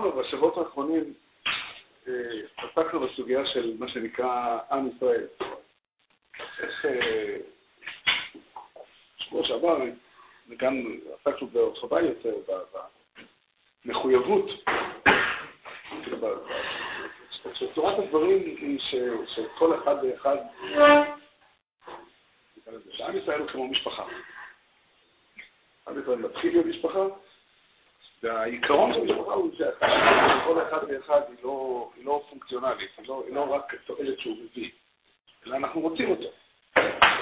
דיברנו בשבועות האחרונים, אה, עסקנו בסוגיה של מה שנקרא עם ישראל. איך שבוע שעבר, וגם עסקנו בהרחבה יותר, במחויבות. שצורת הדברים היא שכל אחד ואחד, שעם ישראל הוא כמו משפחה. עם ישראל מתחיל להיות משפחה, והעיקרון של המשפחה הוא שכל אחד ואחד היא לא, היא לא פונקציונלית, היא לא, היא לא רק תועלת שהוא מביא, אלא אנחנו רוצים אותו.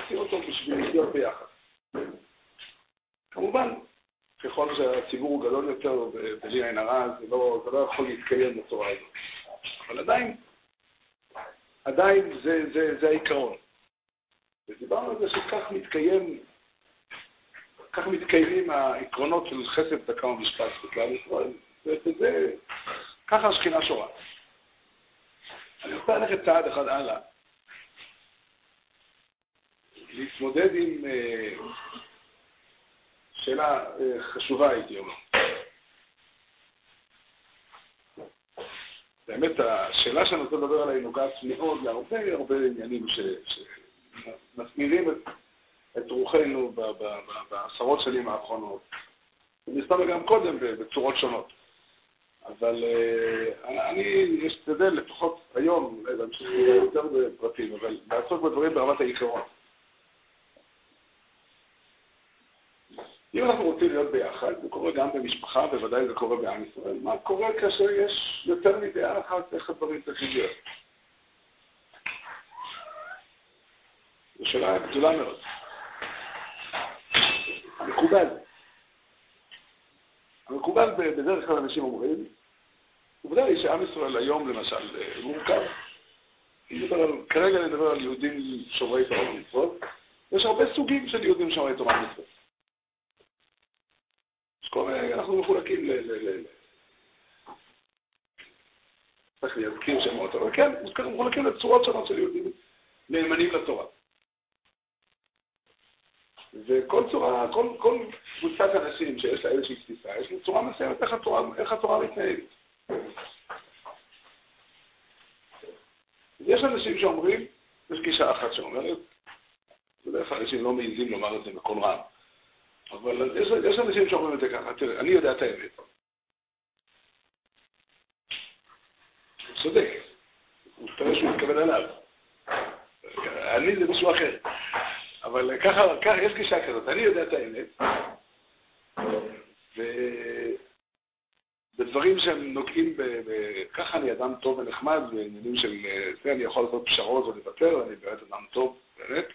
רוצים אותו בשביל לחיות ביחד. כמובן, ככל שהציבור הוא גדול יותר, ובלי עין הרע, זה לא, זה לא יכול להתקיים בצורה הזאת. אבל עדיין, עדיין זה, זה, זה העיקרון. ודיברנו על זה שכך מתקיים, כך מתקיימים העקרונות של חסד, צדקה ומשפט בכלל ישראל, וזה, ככה השכינה שורה. אני רוצה ללכת צעד אחד הלאה, להתמודד עם אה, שאלה אה, חשובה, הייתי אומר. באמת, השאלה שאני רוצה לדבר עליה נוגעת מאוד להרבה הרבה עניינים שמסמירים את, את רוחנו בעשרות שנים האחרונות, ומסתבר גם קודם בצורות שונות. אבל אה, אני אשתדל לפחות היום, להמשיך יותר בפרטים, אבל לעסוק בדברים ברמת העיקרון. אם אנחנו רוצים להיות ביחד, זה קורה גם במשפחה, בוודאי זה קורה בעם ישראל, מה קורה כאשר יש יותר מדעה אחת איך הדברים צריכים להיות? זו שאלה גדולה מאוד. מקובל. המקובל בדרך כלל אנשים אומרים, עובדה היא שעם ישראל היום למשל מורכב. כרגע נדבר על יהודים שומרי תורה ומצוות, יש הרבה סוגים של יהודים שומרי תורה ומצוות. אז כל מיני, אנחנו מחולקים ל... צריך להזכיר שמות, אבל כן, מחולקים לצורות שונות של יהודים נאמנים לתורה. וכל צורה, כל, כל קבוצת אנשים שיש לה איזושהי תפיסה, יש לה צורה מסוימת איך התורה, איך התורה מתנהלת. יש אנשים שאומרים, יש גישה אחת שאומרת, בדרך כלל אנשים לא מעיזים לומר את זה בקול רם, אבל יש, יש אנשים שאומרים את זה ככה, תראה, אני יודע את האמת. הוא צודק, הוא מתפלל שהוא מתכוון עליו. אני זה משהו אחר. אבל ככה, ככה יש גישה כזאת, אני יודע את האמת, ובדברים שהם נוגעים ב... ב... ככה אני אדם טוב ונחמד, בעניינים של זה, אני יכול לעשות פשרות ולוותר, אני באמת אדם טוב, באמת,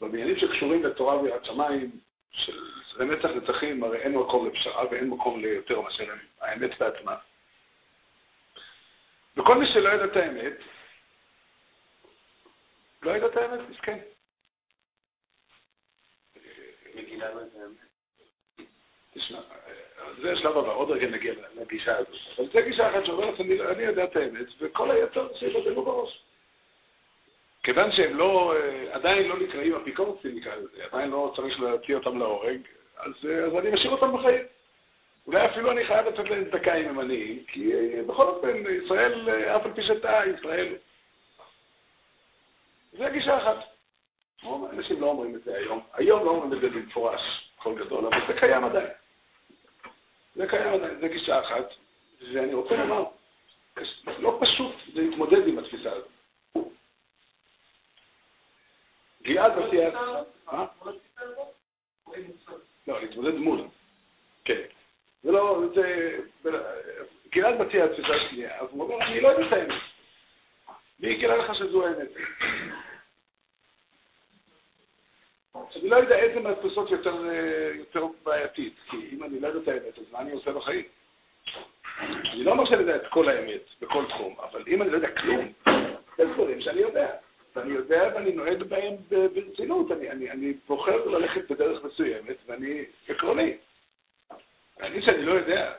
ובעניינים שקשורים לתורה ויראת שמיים, של נצח נצחים, הרי אין מקום לפשרה ואין מקום ליותר מאשר האמת בעצמה. וכל מי שלא יודע את האמת, לא יודע את האמת, מסכן. זה השלב הבא, עוד רגע נגיע לגישה הזאת. אבל זו גישה אחת שאומרת, אני יודע את האמת, וכל היתר שיבדלו בראש. כיוון שהם לא, עדיין לא נקראים אפיקורסים, נקרא לזה, עדיין לא צריך להוציא אותם להורג, אז, אז אני משאיר אותם בחיים. אולי אפילו אני חייב לתת להם דקה אם הם עניים, כי בכל אופן, ישראל, אף על פי שטעה, ישראל... זה גישה אחת. אנשים לא אומרים את זה היום. היום לא אומרים את זה במפורש, קול גדול, אבל זה קיים עדיין. זה קיים עדיין, זה גישה אחת. ואני רוצה לומר, לא פשוט להתמודד עם התפיסה הזאת. גלעד מציע... לא, להתמודד מול. כן. זה לא, זה... גלעד מציע תפיסה שנייה, אז הוא אומר, אני לא יודע את האמת. מי גילה לך שזו האמת? אני לא יודע איזה מהתפוסות יותר, יותר בעייתית, כי אם אני לא יודע את האמת, אז מה אני עושה בחיים? אני לא אומר שאני יודע את כל האמת בכל תחום, אבל אם אני לא יודע כלום, זה דברים שאני יודע. ואני יודע ואני נוהג בהם ברצינות, אני, אני, אני בוחר ללכת בדרך מסוימת ואני עקרוני. אני שאני לא יודע,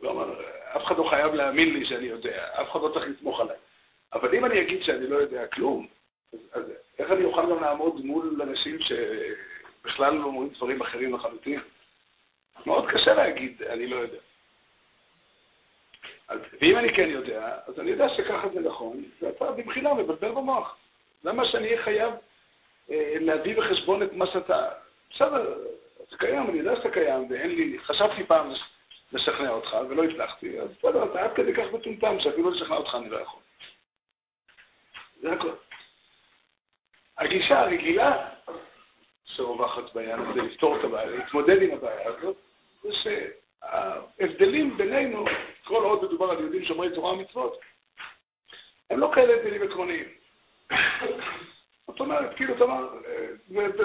לא אומר, אף אחד לא חייב להאמין לי שאני יודע, אף אחד לא צריך לסמוך עליי. אבל אם אני אגיד שאני לא יודע כלום, אז, אז איך אני אוכל גם לעמוד מול אנשים שבכלל לא אומרים דברים אחרים לחלוטין? מאוד קשה להגיד, אני לא יודע. ואם אני כן יודע, אז אני יודע שככה זה נכון, ואתה במחילה מבלבל במוח. למה שאני אהיה חייב אה, להביא בחשבון את מה שאתה... בסדר, זה קיים, אני יודע שאתה קיים, ואין לי... חשבתי פעם לשכנע אותך, ולא הצלחתי, אז בסדר, אתה עד כדי כך מטומטם, שאפילו לשכנע אותך אני לא יכול. זה הכול. הגישה הרגילה שרווחת בעניין הזה, לפתור את הבעיה, להתמודד עם הבעיה הזאת, זה שההבדלים בינינו, כל עוד מדובר על יהודים שומרי תורה ומצוות, הם לא כאלה הבדלים עקרוניים. זאת אומרת, כאילו, אתה אומר,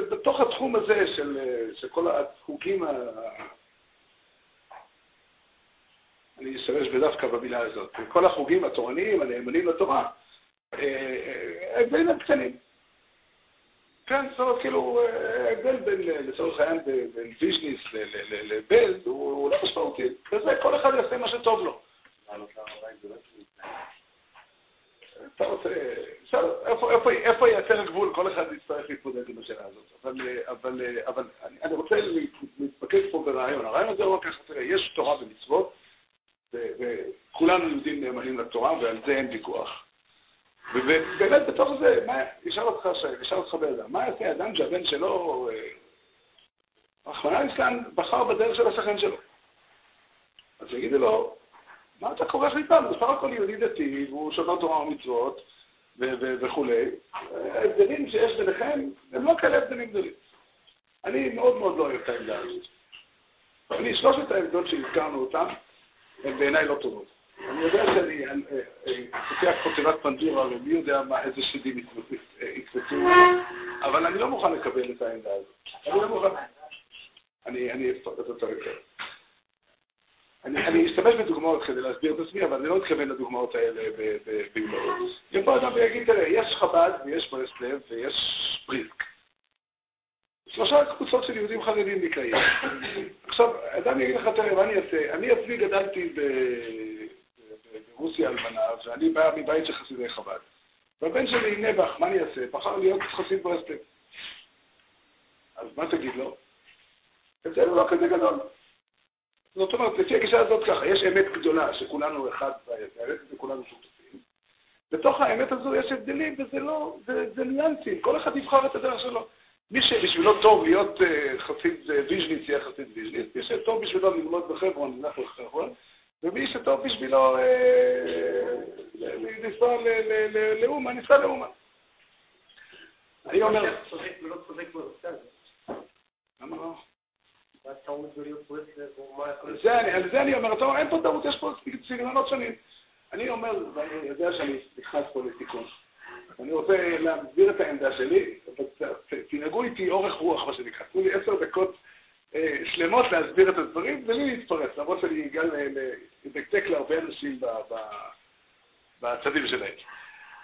בתוך התחום הזה של, של כל החוגים, ה... אני אשתמש בדווקא במילה הזאת, כל החוגים התורניים, הנאמנים לתורה, ההבדלים הם קטנים. כן, זאת אומרת, כאילו, ההבדל בין, לצורך העניין, בין ויז'ניס לבעלז הוא לא משמעותי. וזה, כל אחד יעשה מה שטוב לו. אתה רוצה, איפה ייצא הגבול? כל אחד יצטרך להתמודד עם השאלה הזאת. אבל, אבל אני רוצה להתמקד פה ברעיון. הרעיון הזה הוא ככה, תראה, יש תורה ומצוות, וכולנו יהודים נאמנים לתורה, ועל זה אין ויכוח. ובאמת בתוך זה, מה, ישאל אותך, ישאל אותך בן אדם, מה יעשה אדם שהבן שלו, אה, רחמנא ליצלן, בחר בדרך של השכן שלו? אז יגידו לו, מה אתה כורך לי פעם? בסך הכל יהודי דתי, והוא שומר תורה ומצוות, וכולי. ההבדלים שיש ביניכם הם לא כאלה הבדלים גדולים. אני מאוד מאוד לא אוהב את העמדה הזאת. אני, שלושת העמדות שהזכרנו אותן, הן בעיניי לא טובות. אני יודע שאני פותח פה תיבת פנדורה, ומי יודע מה, איזה שדים יקפצו, אבל אני לא מוכן לקבל את העמדה הזאת. אני לא מוכן. אני אפרט אותה יותר. אני אשתמש בדוגמאות כדי להסביר את עצמי, אבל אני לא מתכוון לדוגמאות האלה בגמרות. יבוא אדם ויגיד, תראה, יש חב"ד ויש ברסלב ויש פריסק. שלושה קבוצות של יהודים חרדים נקראים. עכשיו, אדם יגיד לך, תראה, מה אני אעשה? אני עצמי גדלתי ברוסיה אלמנה, ואני בא מבית של חסידי חב"ד. והבן שלי, נבח, מה אני אעשה? בחר להיות חסיד ברסלב. אז מה תגיד לו? אצלנו לא כזה גדול. זאת אומרת, לפי הגישה הזאת ככה, יש אמת גדולה שכולנו אחד באמת וכולנו שותפים. בתוך האמת הזו יש הבדלים, וזה לא, זה, זה ניואנסים, כל אחד יבחר את הדרך שלו. מי שבשבילו טוב להיות uh, חסיד uh, ויז'ניץ, יהיה חסיד ויז'ניץ, מי שטוב בשבילו ללמוד בחברון, ילך לחברון, ומי שטוב בשבילו לנסוע לאומן, ניסע לאומן. אני אומר... למה לא? על זה אני אומר, אתה אומר, אין פה טעות, יש פה סגנונות שונים. אני אומר, ואני יודע שאני נכנס פה לתיקון. אני רוצה להסביר את העמדה שלי, תנהגו איתי אורך רוח, מה שנקרא. תנו לי עשר דקות אה, שלמות להסביר את הדברים, בלי להתפרץ, למרות שאני אגע לדקדק להרבה אנשים בצדים שלהם.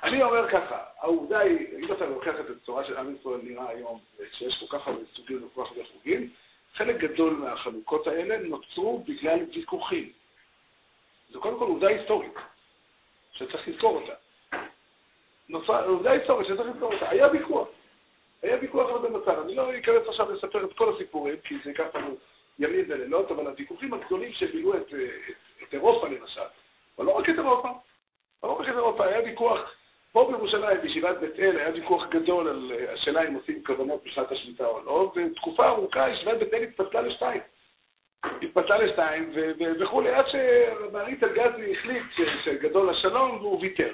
אני אומר ככה, העובדה היא, אם אתה לוקח את הצורה של עם ישראל נראה היום, שיש כל כך הרבה סוגים וכל כך הרבה חוגים, חלק גדול מהחלוקות האלה נוצרו בגלל ויכוחים. זו קודם כל עובדה היסטורית, שצריך לזכור אותה. עובדה היסטורית שצריך לזכור אותה. היה ויכוח. היה ויכוח על זה מצב. אני לא אכנס עכשיו לספר את כל הסיפורים, כי זה ייקח לנו ימים ולילות, אבל הוויכוחים הגדולים שבילו את, את, את אירופה למשל, אבל לא רק את אירופה, לא רק את אירופה, היה ויכוח פה בירושלים, בישיבת בית אל, היה ויכוח גדול על השאלה אם עושים כוונות בשנת השמיטה או לא, ותקופה ארוכה ישיבת בית אל התפצלה לשתיים. התפצלה לשתיים וכולי, עד שמערית אלגזי החליט שגדול השלום והוא ויתר.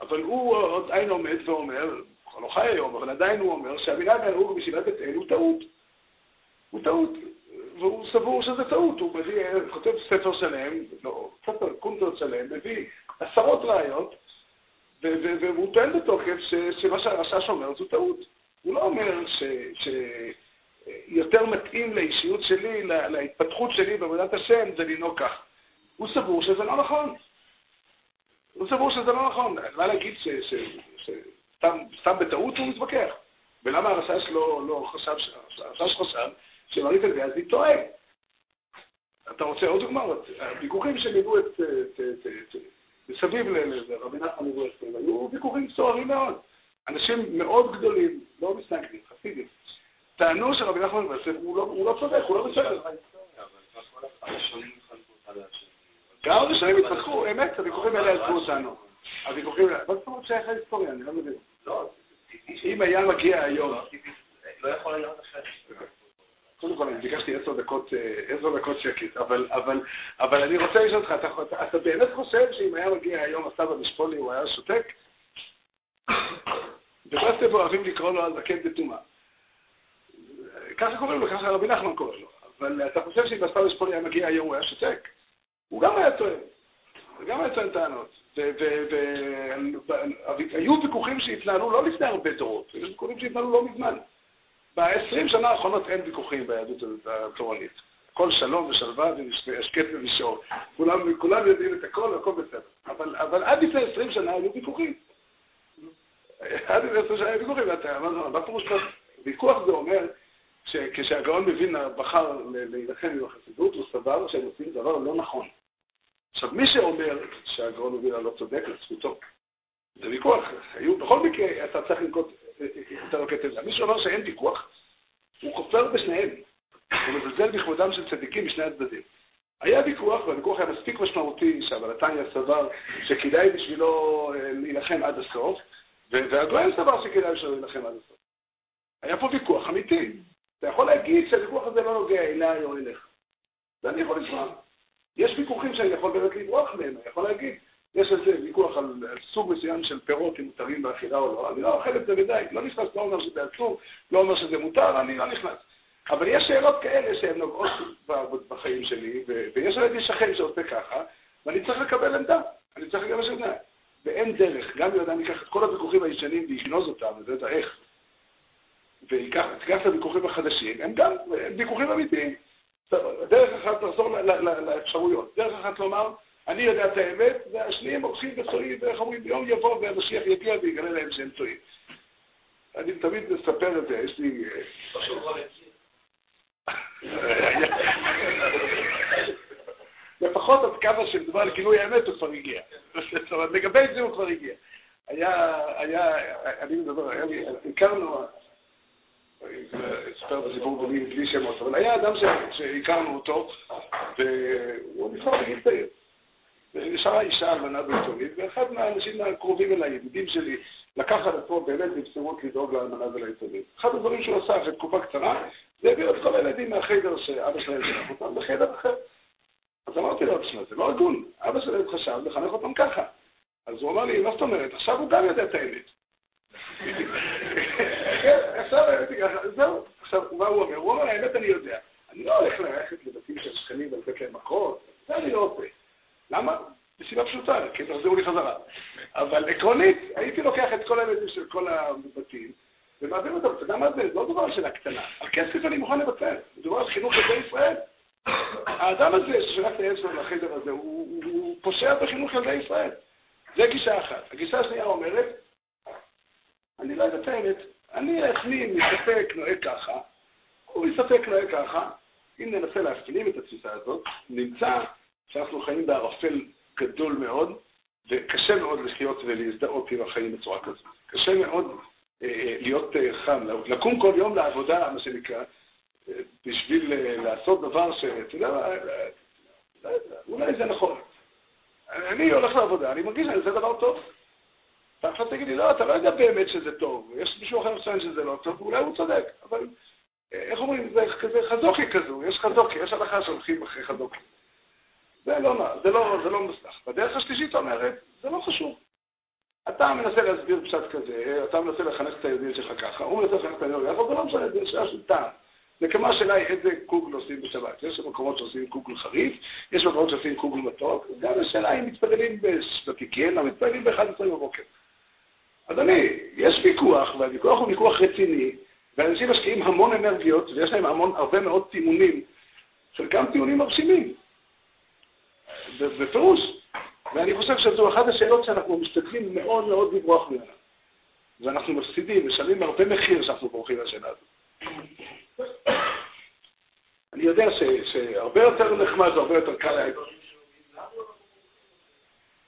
אבל הוא עוד עין עומד ואומר, הוא לא חי היום, אבל עדיין הוא אומר שהמילה הנהוג בישיבת בית אל הוא טעות. הוא טעות. והוא סבור שזה טעות, הוא מביא, כותב ספר שלם, לא, ספר קונטרט שלם, מביא עשרות ראיות, והוא טוען בתוקף שמה שהרשש אומר זו טעות. הוא לא אומר שיותר מתאים לאישיות שלי, להתפתחות שלי בעבודת השם, זה לנהוג כך. הוא סבור שזה לא נכון. הוא סבור שזה לא נכון. מה להגיד שסתם בטעות הוא מתווכח? ולמה הרשש לא, לא חשב, הרשש חשב שמרית אלגזי טועה? אתה רוצה עוד דוגמאות? הוויכוחים שליוו את... מסביב לרבי נחמן מברסלב, היו ויכוחים סוערים מאוד. אנשים מאוד גדולים, לא מסתנגדים, חסידים, טענו שרבי נחמן מברסלב הוא לא צודק, הוא לא בסדר. כמה ראשונים התפתחו, אמת, הוויכוחים האלה עזבו אותנו. הוויכוחים האלה, מה זאת אומרת שייך להיסטוריה? אני לא מבין. לא, אם היה מגיע היום... לא יכול להיות אחרת. קודם כל, אני ביקשתי עשר דקות, אה, עשר דקות שקט, אבל, אבל, אבל אני רוצה לשאול אותך, אתה, אתה באמת חושב שאם היה מגיע היום הסבא משפולי, הוא היה שותק? בברסלב אוהבים לקרוא לו הזקן בטומאה. ככה קוראים לו, ככה רבי נחמן קורא לו. אבל אתה חושב שאם הסבא משפולי היה מגיע היום, הוא היה שותק? הוא גם היה טוען. הוא גם היה טוען טענות. והיו ויכוחים שהתנהלו לא לפני הרבה דורות, יש ויכוחים שהתנהלו לא מזמן. ב-20 שנה האחרונות אין ויכוחים ביהדות התורנית. הכל שלום ושלווה והשקט ומישור. כולם, כולם יודעים את הכל והכל בסדר. אבל, אבל עד לפני 20 שנה היו ויכוחים. עד לפני 20 שנה היו ויכוחים. מה פירוש ויכוח זה אומר שכשהגאון מווילנה בחר להילחם עם החסידות, הוא סבר שהם עושים דבר לא נכון. עכשיו, מי שאומר שהגאון מווילנה לא צודק, זכותו. זה ויכוח. היו, בכל מקרה, אתה צריך לנקוט נוקט עמדה. מי שאומר שאין ויכוח, הוא כופר בשניהם. הוא מזלזל בכבודם של צדיקים משני הצדדים. היה ויכוח, והוויכוח היה מספיק משמעותי, שהבלתניה סבר שכדאי בשבילו אה, להילחם עד הסוף, והגויין סבר שכדאי בשבילו להילחם עד הסוף. היה פה ויכוח אמיתי. אתה יכול להגיד שהוויכוח הזה לא נוגע אליי או אליך. ואני יכול לשמוע. יש ויכוחים שאני יכול באמת לברוח מהם, אני יכול להגיד, יש איזה ויכוח על סוג מסוים של פירות, אם מותרים באכילה או לא. אני לא אוכל את זה ודי, לא נכנס, לא אומר שזה אסור, לא אומר שזה מותר, אני לא נכנס. אבל יש שאלות כאלה שהן נוגעות בחיים שלי, ויש לי שכן שעושה ככה, ואני צריך לקבל עמדה, אני צריך לקבל עמדה. ואין דרך, גם אם אדם ייקח את כל הוויכוחים הישנים ויגנוז אותם, וזה את האיך, ויקח את הוויכוחים החדשים, הם גם ויכוחים אמיתיים. דרך אחת לחזור לאפשרויות, דרך אחת לומר, אני יודע את האמת, והשניים הולכים וטועים, ואיך אומרים, יום יבוא והמשיח יגיע ויגלה להם שהם טועים. אני תמיד מספר את זה, יש לי... לפחות עד כמה שמדובר על גילוי האמת הוא כבר הגיע. לגבי זה הוא כבר הגיע. היה, היה, אני מדבר, היה לי, הכרנו, אספר בסיפור בלי שמות, אבל היה אדם שהכרנו אותו, והוא נבחר בגיל צעיר. ונשארה אישה אלמנה ביתומית, ואחד מהאנשים הקרובים אליי, ידידים שלי, לקח על עצמו באמת במסירות לדאוג לאלמנה וליתומים. אחד הדברים שהוא עשה אחרי תקופה קצרה, זה העביר את כל הילדים מהחדר שאבא שלהם שלח אותם לחדר אחר. אז אמרתי לו, תשמע, זה לא הגון, אבא שלהם חשב לחנך אותם ככה. אז הוא אמר לי, מה זאת אומרת? עכשיו הוא גם יודע את האמת. כן, עכשיו האמת היא ככה, זהו. עכשיו, מה הוא אומר? הוא אומר, האמת אני יודע. אני לא הולך ללכת לבתים של שכנים ולתת להם מכות, זה אני לא עושה. למה? מסיבה פשוטה, כי תחזרו לי חזרה. אבל עקרונית, הייתי לוקח את כל הילדים של כל הבתים, ומעביר אותם, אתה יודע מה זה? לא מדובר על שאלה קטנה. על כסף אני מוכן לוותר, מדובר על חינוך ילדי ישראל. האדם הזה ששלח את הילד שלו לחדר הזה, הוא פושע בחינוך ילדי ישראל. זה גישה אחת. הגישה השנייה אומרת, אני לא יודע את האמת, אני עצמי מספק נוהג ככה, הוא מספק נוהג ככה, אם ננסה להפנים את התפיסה הזאת, נמצא שאנחנו חיים בערפל גדול מאוד, וקשה מאוד לחיות ולהזדהות עם החיים בצורה כזאת. קשה מאוד אה, אה להיות אה, חם, לקום כל יום לעבודה, מה שנקרא, אה, בשביל אה, לעשות דבר ש... אתה יודע, אה, יודע, אולי זה נכון. אני הולך לעבודה, אני מרגיש שזה דבר טוב. אתה עכשיו תגיד לי, לא, אתה לא יודע באמת שזה טוב, יש מישהו אחר שטוען שזה לא טוב, ואולי הוא צודק, אבל איך אומרים, זה כזה חזוקי כזו, יש חזוקי, יש הלכה שהולכים אחרי חזוקי. זה לא, זה לא, זה לא מוצלח. בדרך השלישית אומרת, זה לא חשוב. אתה מנסה להסביר פשט כזה, אתה מנסה לחנך את הילדים שלך ככה, הוא מנסה לחנך את הילדים שלך, אבל לא משנה, זה שאלה של טעם. זה כמה שאלה היא איזה קוגל עושים בשבת. יש מקומות שעושים קוגל חריף, יש מקומות שעושים קוגל מתוק, גם השאלה אם מתפללים בוותיקין או מתפללים ב-11 בבוקר. אדוני, יש ויכוח, והוויכוח הוא ויכוח רציני, ואנשים משקיעים המון אנרגיות, ויש להם המון, הרבה מאוד טיעונים, חלקם טיעונים מרשימים. בפירוש. ואני חושב שזו אחת השאלות שאנחנו משתדלים מאוד מאוד לברוח ממנה. ואנחנו מפסידים, משלמים הרבה מחיר שאנחנו בורחים מהשאלה הזאת. אני יודע שהרבה יותר נחמד והרבה יותר קל להגיד.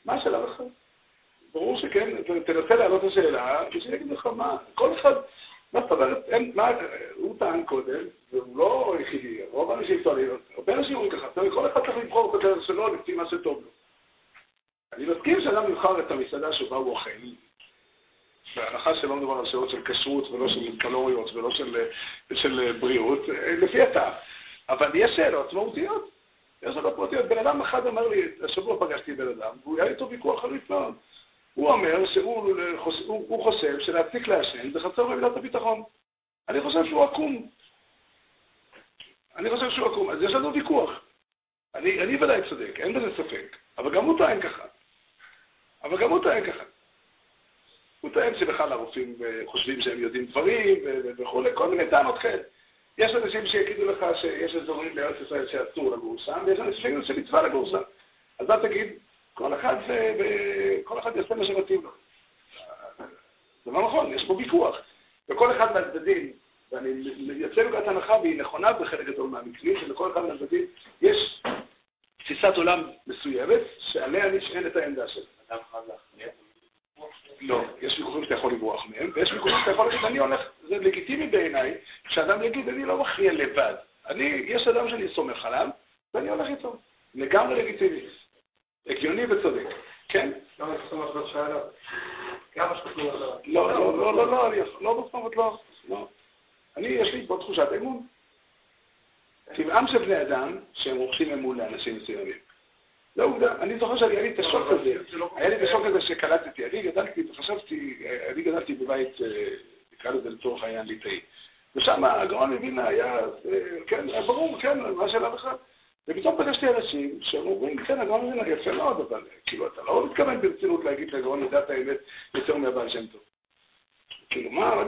מה השאלה בכלל? ברור שכן, תנסה להעלות את השאלה, ושאני אגיד לך מה, כל אחד, מה זאת אומרת, הוא טען קודם, והוא לא היחידי, רוב האנשים טוענים, הרבה אנשים אומרים ככה, כל אחד צריך לבחור בדרך שלו לפי מה שטוב לו. אני מסכים שאדם יבחר את המסעדה שבה הוא אוכל, בהנחה שלא מדובר על שאלות של כשרות ולא של קלוריות ולא של, של בריאות, לפי התא. אבל יש שאלות מהותיות. יש שאלות מהותיות. בן אדם אחד אמר לי, השבוע פגשתי בן אדם, והוא היה איתו ויכוח חריף מאוד. הוא אומר שהוא הוא, הוא חושב שלהפסיק לעשן זה חסר במידת הביטחון. אני חושב שהוא עקום. אני חושב שהוא עקום. אז יש לנו ויכוח. אני, אני ודאי צודק, אין בזה ספק. אבל גם הוא טוען ככה. אבל גם הוא טוען ככה. הוא טוען שבכלל הרופאים אה, חושבים שהם יודעים דברים וכולי, כל מיני טענות כאלה. יש אנשים שיגידו לך שיש אזורים בארץ ישראל שאסור לגור שם, ויש אנשים שיגידו שמצווה לגור שם. אז מה תגיד? כל אחד, כל אחד יעשה מה שמתאים לו. זה לא נכון, יש פה ויכוח. וכל אחד מהצדדים, ואני יוצא מנקודת הנחה, והיא נכונה בחלק גדול מהמקרים, שלכל אחד מהצדדים יש תפיסת עולם מסוימת, שעליה נשענת העמדה שלו. לא, יש ויכוחים שאתה יכול לברוח מהם, ויש ויכוחים שאתה יכול להגיד, אני הולך, זה לגיטימי בעיניי, שאדם יגיד, אני לא מכריע לבד. אני, יש אדם שאני סומך עליו, ואני הולך איתו. לגמרי לגיטימי. הגיוני וצודק. כן? למה אתה סומך בשעה עליו? כמה שכתוב עליו? לא, לא, לא, לא, לא, לא בסוף, לא, לא. אני, יש לי פה תחושת אמון. טבעם של בני אדם שהם רוכשים אמון לאנשים מסוימים. זה עובדה. אני זוכר שהיה לי את השוק הזה, היה לי את השוק הזה שקלטתי. אני גדלתי, חשבתי, אני גדלתי בבית, נקרא לזה לצורך העניין ליטאי. ושם הגאון מווילנה היה, כן, ברור, כן, מה השאלה בכלל? ופתאום פגשתי אנשים שאומרים, כן, הגאון מווילנה יפה מאוד, אבל כאילו, אתה לא מתכוון ברצינות להגיד לגאון ידע את האמת יותר מהבעל שם טוב. כאילו, מה,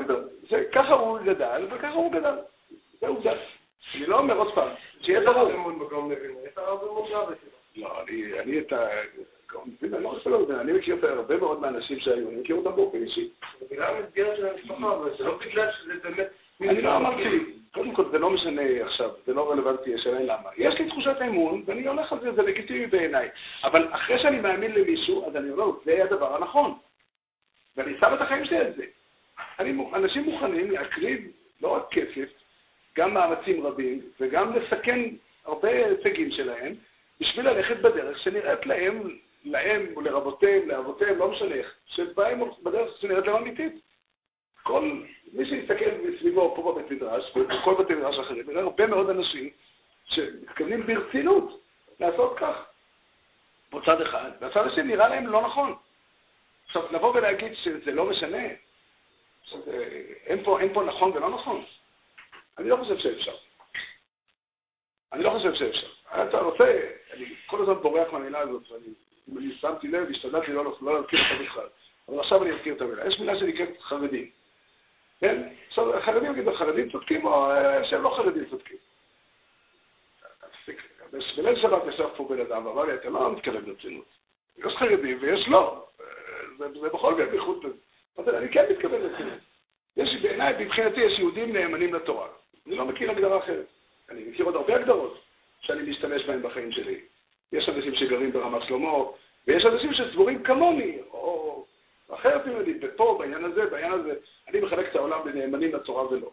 זה, ככה הוא גדל, וככה הוא גדל. זה עובדה. אני לא אומר עוד פעם, שיהיה ברור. יש הרב אמון גבי לא, אני, אני את ה... אני לא רוצה לדבר, אני מכיר את הרבה מאוד מהאנשים שהיו, אני מכיר אותם באופן אישי. זה בגלל המסגרת של המשפחה, אבל זה לא בגלל שזה באמת... אני לא אמרתי, קודם כל זה לא משנה עכשיו, זה לא רלוונטי, השאלה היא למה. יש לי תחושת אמון, ואני הולך על זה, זה לגיטימי בעיניי. אבל אחרי שאני מאמין למישהו, אז אני אומר, זה הדבר הנכון. ואני שם את החיים שלי על זה. אני, אנשים מוכנים להקריב לא רק כסף, גם מאמצים רבים, וגם לסכן הרבה הישגים שלהם, בשביל ללכת בדרך שנראית להם, להם ולרבותיהם, לאבותיהם, לא משנה איך, שבהם בדרך שנראית להם אמיתית. כל מי שיסתכל מסביבו פה בבית מדרש, ובכל בתי מדרש אחרים, יראה הרבה מאוד אנשים שמתכוונים ברצינות לעשות כך. בצד אחד, והצד השני נראה להם לא נכון. עכשיו, לבוא ולהגיד שזה לא משנה, שזה, אין, פה, אין פה נכון ולא נכון, אני לא חושב שאפשר. אני לא חושב שאפשר. אתה רוצה, אני כל הזמן בורח מהמילה הזאת, ואני שמתי לב, השתדלתי לא, לא להזכיר אותה בכלל. אבל עכשיו אני אזכיר את המילה. יש מילה שנקראת חרדים. כן? עכשיו, החרדים יגידו, החרדים צודקים או אה, שהם לא חרדים צודקים? בליל שבת ישב פה בן אדם ואמר לי, אתה לא מתכוון ברצינות. יש חרדים ויש לא. אה, זה, בכל זאת בייחוד לזה. אני כן מתכוון ברצינות. יש בעיניי, מבחינתי, יש יהודים נאמנים לתורה. אני לא מכיר הגדרה אחרת. אני מכיר עוד הרבה הגדרות. שאני משתמש בהם בחיים שלי. יש אנשים שגרים ברמת שלמה, ויש אנשים שסבורים כמוני, או אחרת ממני, ופה, בעניין הזה, בעניין הזה, אני מחלק את העולם לנאמנים לתורה ולא.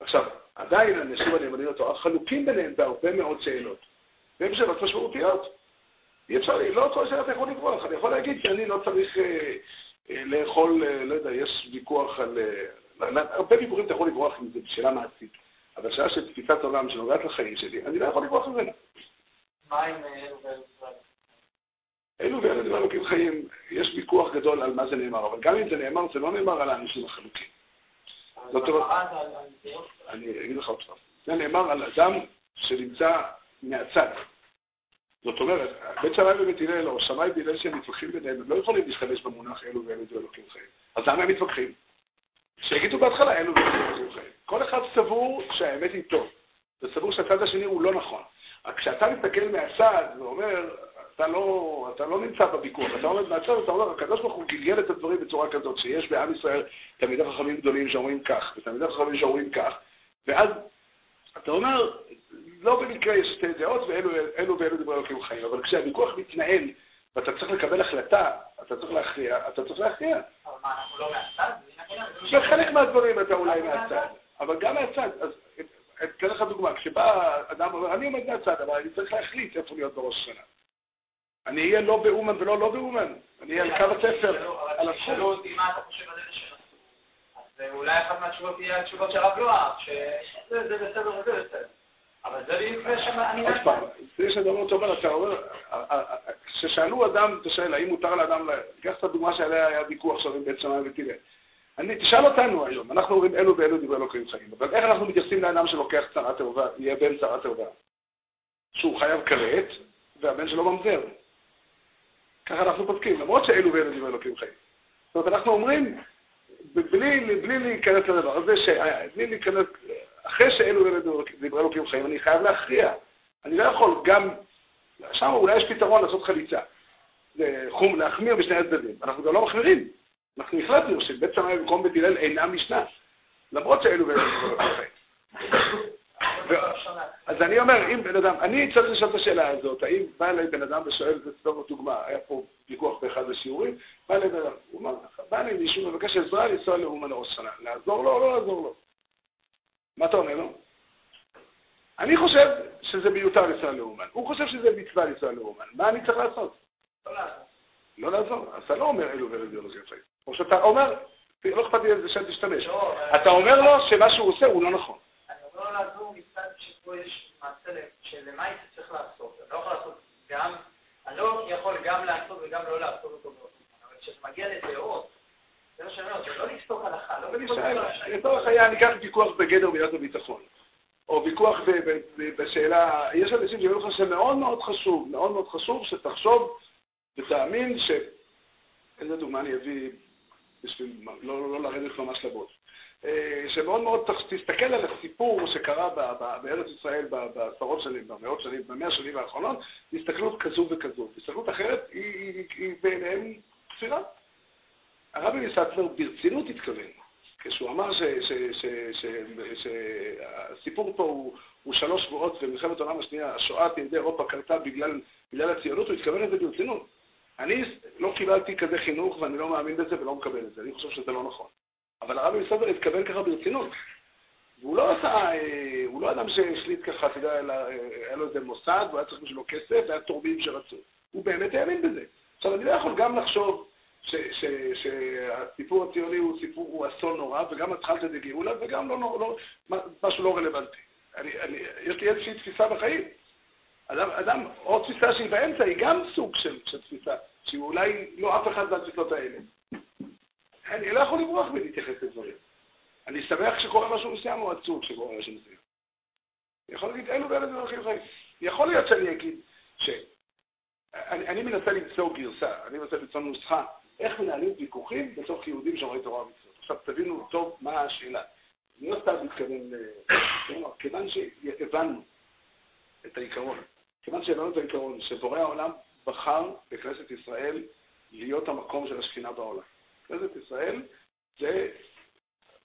עכשיו, עדיין אנשים הנאמנים לתורה חלוקים ביניהם בהרבה מאוד שאלות, והן שאלות משמעותיות. אי אפשר, לא כל שאלה אתה יכול לברוח, אני יכול להגיד שאני לא צריך אה, אה, לאכול, אה, לא יודע, יש ויכוח על... אה, הרבה דיבורים אתה יכול לברוח עם זה בשאלה מעשית. אבל שעה של תפיסת עולם שנוגעת לחיים שלי, אני לא יכול לברוח ממנה. מה עם אלו ואלו דברים? דברים אלוקים חיים, יש ויכוח גדול על מה זה נאמר, אבל גם אם זה נאמר, זה לא נאמר על האנשים החלוקים. זאת אומרת, אני אגיד לך עוד פעם, זה נאמר על אדם שנמצא מהצד. זאת אומרת, בית שמאי ובית הלל, או שמאי והלל שהם מתווכחים ביניהם, הם לא יכולים להשתמש במונח אלו ואלו אלוקים חיים. אז למה הם מתווכחים? שיגידו בהתחלה אלו ואלו אלוקים חיים. כל אחד סבור שהאמת היא טוב, וסבור שהצד השני הוא לא נכון. רק כשאתה מסתכל מהצד ואומר, אתה לא, אתה לא נמצא בוויכוח, אתה עומד מהצד ואתה אומר, הקדוש ברוך הוא גלגל את הדברים בצורה כזאת, שיש בעם ישראל תלמידי חכמים גדולים שאומרים כך, ותלמידי חכמים שאומרים כך, ואז אתה אומר, לא במקרה יש שתי דעות, ואלו ואלו דברי אלוקים חיים, אבל כשהוויכוח מתנהל ואתה צריך לקבל החלטה, אתה צריך להכריע, אתה צריך להכריע. אבל מה, אנחנו לא מהצד? בחלק מהדברים אתה אולי מהצד, אבל גם מהצד. אז אתן לך דוגמה, כשבא אדם אומר, אני עומד מהצד, אבל אני צריך להחליט איפה להיות בראש השנה. אני אהיה לא באומן ולא לא באומן, אני אהיה על קו הספר, על התחום. שאלו אותי מה אתה חושב על אלה שנסעו. אז אולי אחת מהתשובות תהיה התשובות של הרב לואב, שזה בסדר וזה בסדר. אבל זה זה שאני... עוד פעם, יש דבר שאומר, אתה אומר, כששאלו אדם, אתה שואל, האם מותר לאדם, קח את הדוגמה שעליה היה ויכוח עכשיו עם בית שמאי ותראה. אני, תשאל אותנו היום, אנחנו אומרים אלו ואלו דברי אלוקים חיים, אבל איך אנחנו מתייחסים לאדם שלוקח צרה טהובה, יהיה בן צרה טהובה? שהוא חייב כרת, והבן שלו ממזר. ככה אנחנו פוסקים, למרות שאלו ואלו דברי אלוקים חיים. זאת אומרת, אנחנו אומרים, בלי, בלי להיכנס לדבר הזה, ש... בלי להיכנס, אחרי שאלו ואלו דברי אלוקים חיים, אני חייב להכריע. אני לא יכול גם, שם אולי יש פתרון לעשות חליצה. להחמיר בשני הצדדים. אנחנו גם לא מחמירים. אנחנו החלטנו שבית שמאי במקום בית הלל אינם משנה, למרות שאלו ואלו דברי אלוקים חיים. אז אני אומר, אם בן אדם, אני צריך לשאול את השאלה הזאת, האם בא אליי בן אדם ושואל, זה סתם דוגמה, היה פה ויכוח באחד השיעורים, בא אליי בן אדם, הוא אמר, בא אליי מישהו, מבקש עזרה לנסוע לאומן לראש שנה, לעזור לו או לא לעזור לו? מה אתה אומר לו? אני חושב שזה מיותר לנסוע לאומן, הוא חושב שזה מצווה לנסוע לאומן, מה אני צריך לעשות? לא לעזור. לא לעזור, אז אתה לא אומר אלו לא יפה. או שאתה אומר, לא אכפת לי איזה שם תשתמש. אתה אומר לו שמה שהוא עושה הוא לא נכון. לא לעזור מצד שפה יש מעשה שלמה הייתי צריך לעשות. אני לא יכול לעשות גם, אני לא יכול גם לעשות וגם לא לעשות אותו באותו זמן. אבל כשזה מגיע לדעות, זה מה שאני אומר, זה לא לפסוק הלכה, לא לפסוק הלכה. לצורך העניין, ניקח ויכוח בגדר מידת הביטחון. או ויכוח בשאלה, יש אנשים שיגידו לך שמאוד מאוד חשוב, מאוד מאוד חשוב שתחשוב ותאמין ש... איזה דוגמה אני אביא בשביל לא, לא לרדת ממש לבוט. אה, שמאוד מאוד תסתכל על הסיפור שקרה בארץ ישראל בעשרות שנים, במאות שנים, במאה השנים האחרונות, הסתכלות כזו וכזו. הסתכלות אחרת היא, בעיניהם כפירה. הרבי מסטלר ברצינות התכוון, כשהוא אמר שהסיפור פה הוא, שלוש שבועות במלחמת העולם השנייה, השואת יהודי אירופה קרתה בגלל הציונות, הוא התכוון לזה ברצינות. אני לא קיבלתי כזה חינוך ואני לא מאמין בזה ולא מקבל את זה, אני חושב שזה לא נכון. אבל הרבי מסובר התכוון ככה ברצינות. והוא לא עשה, אה, הוא לא אדם שהחליט ככה, אתה יודע, אה, היה לו איזה מוסד, והוא היה צריך בשבילו כסף, והיה תורמים שרצו. הוא באמת האמין בזה. עכשיו, אני לא יכול גם לחשוב שהסיפור הציוני הוא סיפור, הוא אסון נורא, וגם התחלת דגאולה, וגם לא, לא, לא, משהו לא רלוונטי. אני, אני, יש לי איזושהי תפיסה בחיים. אדם, אדם, או תפיסה שהיא באמצע, היא גם סוג של, של תפיסה, שהיא אולי לא אף אחד מהתפיסות האלה. אני לא יכול לברוח מלהתייחס לדברים. אני שמח שקורה משהו מסוים או עצוב שקורה משהו מסוים. אני יכול להגיד, אלו ואלה דברים חיים. יכול להיות שאני אגיד ש... אני, אני מנסה למצוא גרסה, אני מנסה למצוא נוסחה, איך מנהלים ויכוחים בתוך יהודים שומרי תורה ומצוות. עכשיו תבינו טוב מה השאלה. אני לא סתם מתכוון, כיוון שהבנו את העיקרון, כיוון שהבנו את העיקרון שבורא העולם בחר בכנסת ישראל להיות המקום של השכינה בעולם. כנסת ישראל זה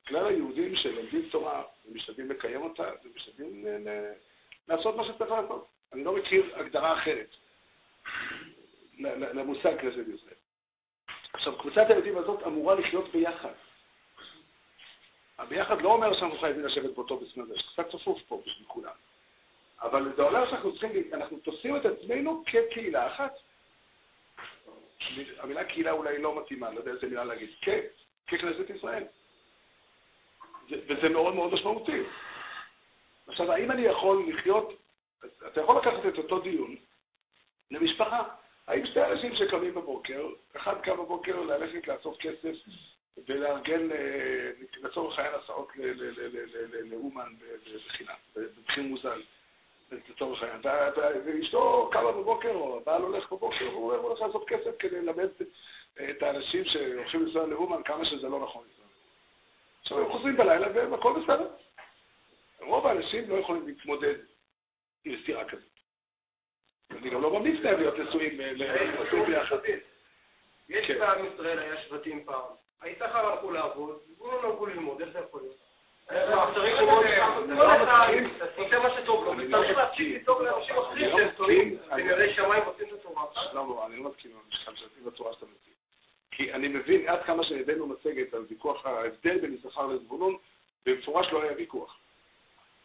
כלל היהודים שלומדים תורה ומשתדלים לקיים אותה ומשתדלים לעשות מה שצריך לעשות. אני לא מכיר הגדרה אחרת למושג כנסת ישראל. עכשיו, קבוצת הילדים הזאת אמורה לחיות ביחד. הביחד לא אומר שאנחנו חייבים לשבת באותו בזמן הזה, יש קצת צפוף פה בשביל כולם. אבל זה אומר שאנחנו צריכים, אנחנו תופסים את עצמנו כקהילה אחת. המילה קהילה אולי לא מתאימה, לא יודע איזה מילה להגיד, כן, ככנסת ישראל. וזה מאוד מאוד משמעותי. עכשיו, האם אני יכול לחיות, אתה יכול לקחת את אותו דיון למשפחה. האם שתי אנשים שקמים בבוקר, אחד קם בבוקר ללכת לאסוף כסף ולארגן לצורך העניין הסעות לאומן בחינם, במחיר מוזל. לצורך העניין. ואשתו קמה בבוקר, או הבעל הולך בבוקר, והוא הולך לעשות כסף כדי ללמד את האנשים שהולכים לנסוע לאומן כמה שזה לא נכון לנסוע. עכשיו הם חוזרים בלילה והכל בסדר. רוב האנשים לא יכולים להתמודד עם סתירה כזאת. אני גם לא ממליץ להם להיות נשואים לנשואים ביחד. יש בעם ישראל, היה שבטים פעם. היית חייב הלכו לעבוד, ולא נהגו ללמוד, איך זה יכול להיות? צריך לדאוג לאנשים אחרים שהם טועים, שמיים עושים את התורה. לא, לא, אני לא מסכים עם המשקל של בתורה שאתה מבין. כי אני מבין, עד כמה שהבאנו מצגת על ויכוח ההבדל בין יששכר לזבולון, במפורש לא היה ויכוח.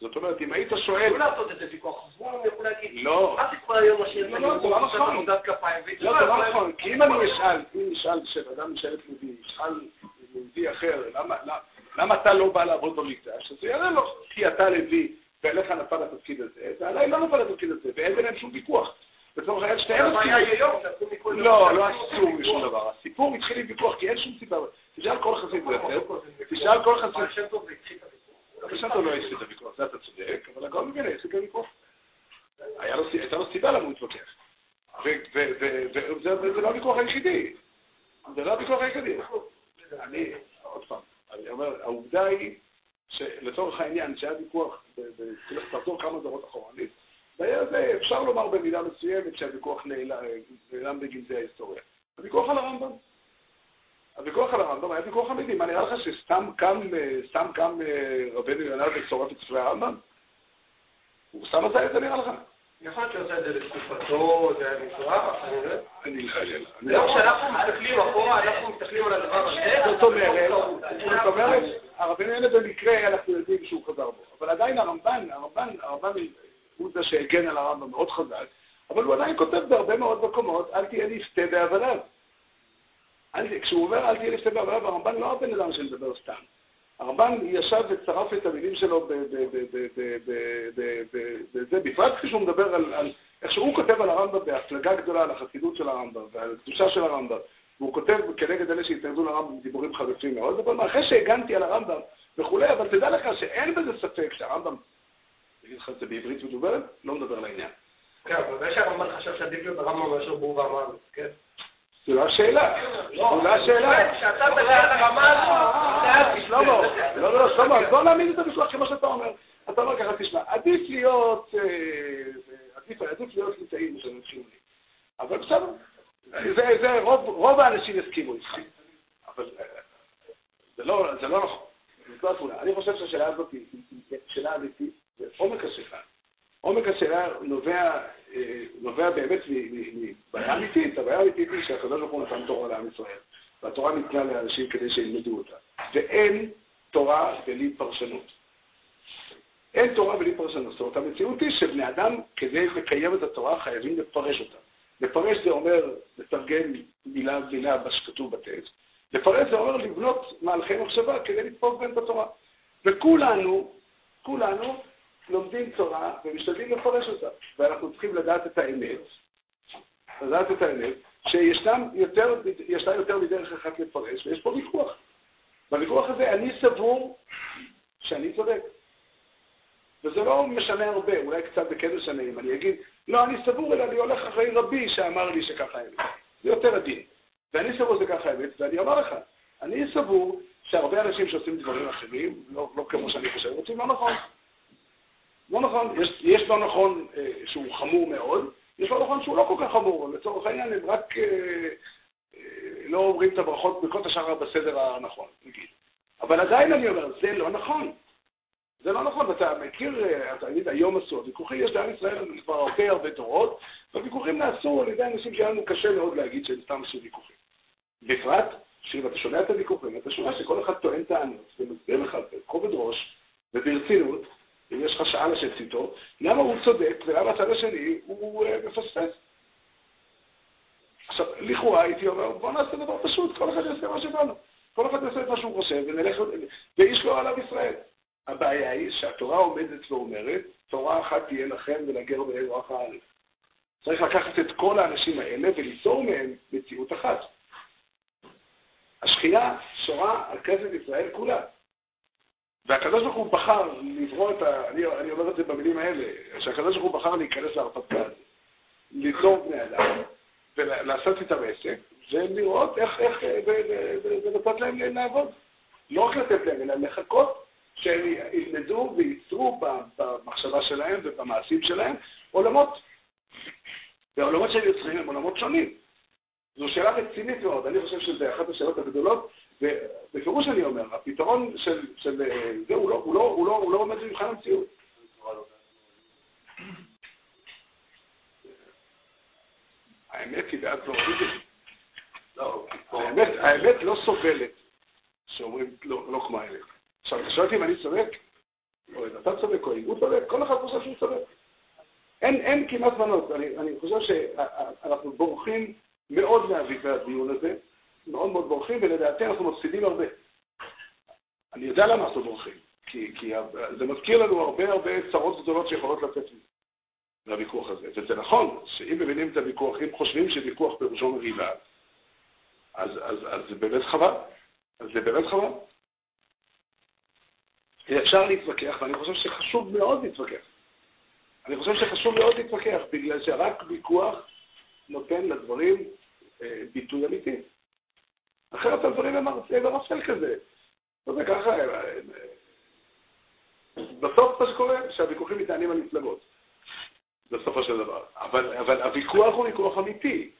זאת אומרת, אם היית שואל... יכלו לעשות את זה ויכוח, זבולון יכול להגיד, לא. אל תקרא היום השיר, לא, לא, זה לא נכון. לא, זה לא נכון, כי אם אני אשאל, אם נשאל שאדם משאלת לוי, ישאל יהודי אחר, למה- למה- אתה לא בא לעבוד במקדש? אז הוא יראה לו, כי אתה לוי, ועליך נפל התפקיד הזה, ועליי לא נפל התפקיד הזה, ואין ביניהם שום ויכוח. לצורך העניין שתיהם מכל לא, לא עשו משום דבר. הסיפור התחיל עם ויכוח, כי אין שום סיבה. תשאל כל חסיד ברסלב, תשאל כל חסיד... אבל שם לא הפסיד את הוויכוח, זה אתה צודק, אבל הגאון מבין הפסיד את הוויכוח. הייתה לו סיבה למה הוא התווכח. וזה וזה לא הוויכוח היחידי. זה לא הוויכוח היחידי. אני, עוד פעם, אני אומר, העובדה היא שלצורך העניין, שהיה ויכוח, צריך לחזור כמה דורות אחורנית, בעניין הזה אפשר לומר במידה מסוימת שהוויכוח נעלם בגנזי ההיסטוריה. הוויכוח על הרמב"ם. הוויכוח על הרמב"ם היה ויכוח אמיתי. מה נראה לך שסתם קם, סתם קם אה, רבנו יונה ושורף את ספרי הרמב"ם? הוא סתם עשה את זה נראה לך? יכול להיות שהוא עשה את זה לתקופתו, זה היה מזרח, אני לא יודע. אני לא יודע. לא- כשאנחנו מסתכלים אחורה, אנחנו מסתכלים על הדבר הזה, זאת אומרת, זאת אומרת, הרבנו יונה במקרה אנחנו יודעים שהוא חזר בו, אבל עדיין הרמב"ן, הרמב"ן, הרמב"ן הוא זה שהגן על הרמב"ם מאוד חזק, אבל הוא עדיין כותב בהרבה מאוד מקומות, אל תהיה נפתה בהבליו. אל- כשהוא אומר אל תהיה נפתה בהבליו, הרמב"ן לא הבן אדם שמדבר סתם. הרמב"ן ישב וצרף את המילים שלו בזה, בפרט כשהוא מדבר על על איך שהוא כותב על הרמב"ם בהפלגה גדולה, על החסידות של הרמב"ם ועל הקדושה של הרמב"ם. והוא כותב כנגד אלה שהתנגדו לרמב"ם דיבורים חריפים מאוד, אבל אחרי שהגנתי על הרמב"ם וכולי, אבל תדע לך שאין בזה ספק שהרמב"ם, אני אגיד לך את זה בעברית מדוברת, לא מדבר לעניין. כן, אבל זה שהרמב"ן חשב שעדיף להיות הרמב"ם מאשר בור ואמר, כן? זו לא השאלה, זו לא השאלה. כשאתה מדבר על הרמב"ן, שלמה, לא, לא, שלמה, אז בוא נעמיד את הוויכוח כמו שאתה אומר. אתה אומר ככה, תשמע, עדיף להיות, אה, עדיף להיות ליטאים מאשר חיוני. אבל בסדר, זה, רוב, האנשים יסכימו איתך. אבל אה, זה לא, לא נכון. לא. אני חושב שהשאלה הזאת היא שאלה אמיתית, זה עומק השאלה. עומק השאלה נובע, אה, נובע באמת מבעיה אמיתית. הבעיה האמיתית היא שהקדוש ברוך הוא נתן תורה לעם ישראל, והתורה ניתנה לאנשים כדי שילמדו אותה. ואין תורה בלי פרשנות. אין תורה בלי פרשנות. זאת אומרת, המציאות היא שבני אדם, כדי לקיים את התורה, חייבים לפרש אותה. לפרש זה אומר לתרגם מילה במילה מה שכתוב בטקסט. לפרש זה אומר לבנות מהלכי מחשבה כדי לתפוס בהם את התורה. וכולנו, כולנו לומדים תורה ומשתדלים לפרש אותה. ואנחנו צריכים לדעת את האמת, לדעת את האמת, שישנם יותר, ישנה יותר מדרך אחת לפרש, ויש פה ויכוח. בוויכוח הזה אני סבור שאני צודק. וזה לא משנה הרבה, אולי קצת כן משנה אם אני אגיד, לא, אני סבור, אלא אני הולך אחרי רבי שאמר לי שככה האמת. זה יותר עדין. ואני סבור שזה ככה האמת, ואני אומר לך, אני סבור שהרבה אנשים שעושים דברים אחרים, לא, לא כמו שאני חושב, רוצים לא נכון. לא נכון, יש, יש לא נכון אה, שהוא חמור מאוד, יש לא נכון שהוא לא כל כך חמור, לצורך העניין הם רק אה, אה, לא אומרים את הברכות ברכות השחר בסדר הנכון, נגיד. אבל עדיין אני אומר, זה לא נכון. זה לא נכון, ואתה מכיר, אה, אתה יודע, היום עשו, הוויכוחים יש לעם ישראל כבר הרבה הרבה דורות, והוויכוחים נעשו על ידי אנשים שהיה לנו קשה מאוד להגיד שהם סתם עשו ויכוחים. בפרט, שאם אתה שומע את הוויכוחים, אתה שומע שכל אחד טוען טענות, ומסביר לך בכובד ראש וברצינות, אם יש לך שעה לשבת איתו, למה הוא צודק ולמה הצד השני הוא אה, מפספס. עכשיו, לכאורה הייתי אומר, בוא נעשה דבר פשוט, כל אחד יעשה מה שבא לו. כל אחד יעשה את מה שהוא חושב, ונלך, ואיש לא עליו ישראל. הבעיה היא שהתורה עומדת ואומרת, תורה אחת תהיה לכם ולגר ולאזרח הארץ. צריך לקחת את כל האנשים האלה וליצור מהם מציאות אחת. השכינה שורה על כנסת ישראל כולה. והקדוש ברוך הוא בחר לברוא את ה... אני, אני אומר את זה במילים האלה, שהקדוש ברוך הוא בחר להיכנס להרפתקה הזאת, ליצור בני אדם, ולעשות איתם עסק, ולראות איך, איך, ולתת להם לעבוד. לא רק לתת להם, אלא לחכות שהם ילמדו וייצרו במחשבה שלהם ובמעשים שלהם עולמות. והעולמות שהם יוצרים הם עולמות שונים. זו שאלה רצינית מאוד, אני חושב שזה אחת השאלות הגדולות, ובפירוש אני אומר, הפתרון של, של זה הוא לא, הוא, לא, הוא, לא, הוא לא עומד במבחן המציאות. האמת היא בעד פלורליזם. לא, האמת האמת לא סובלת שאומרים לא, לא כמו האמת. עכשיו, אתה שואל אותי אם אני צודק, או אם אתה צודק, או אם הוא צודק, כל אחד חושב שהוא צודק. אין, אין כמעט מנות. אני, אני חושב שאנחנו בורחים מאוד מהדיון הזה, מאוד מאוד בורחים, ולדעתי אנחנו מפסידים הרבה. אני יודע למה אנחנו בורחים, כי, כי זה מזכיר לנו הרבה הרבה צרות גדולות שיכולות לצאת מהוויכוח הזה. וזה נכון, שאם מבינים את הוויכוח, אם חושבים שוויכוח פירושו מריבה, אז, אז, אז זה באמת חבל. אז זה באמת חבל. אפשר להתווכח, ואני חושב שחשוב מאוד להתווכח. אני חושב שחשוב מאוד להתווכח, בגלל שרק ויכוח נותן לדברים אה, ביטוי אמיתי. אחרת הדברים הם ערפל כזה. זה ככה, אה, אה, בסוף מה שקורה, שהוויכוחים מתעניינים על מפלגות, בסופו של דבר. אבל, אבל הוויכוח הוא ויכוח אמיתי.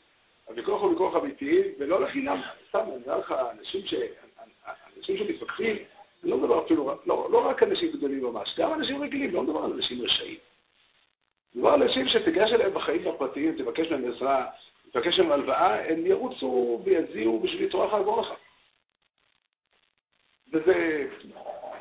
הוויכוח הוא ויכוח אמיתי, ולא לחינם, סתם, אני אומר לך, אנשים, ש... אנשים שמתווכחים, אני לא מדבר אפילו, לא, לא רק אנשים גדולים ממש, גם אנשים רגילים, לא מדבר על אנשים רשעים. מדובר על אנשים שתיגש אליהם בחיים הפרטיים, תבקש מהם עזרה, תבקש מהם הלוואה, הם ירוצו ויזיעו בשביל לתרוח לעבור לך. וזה,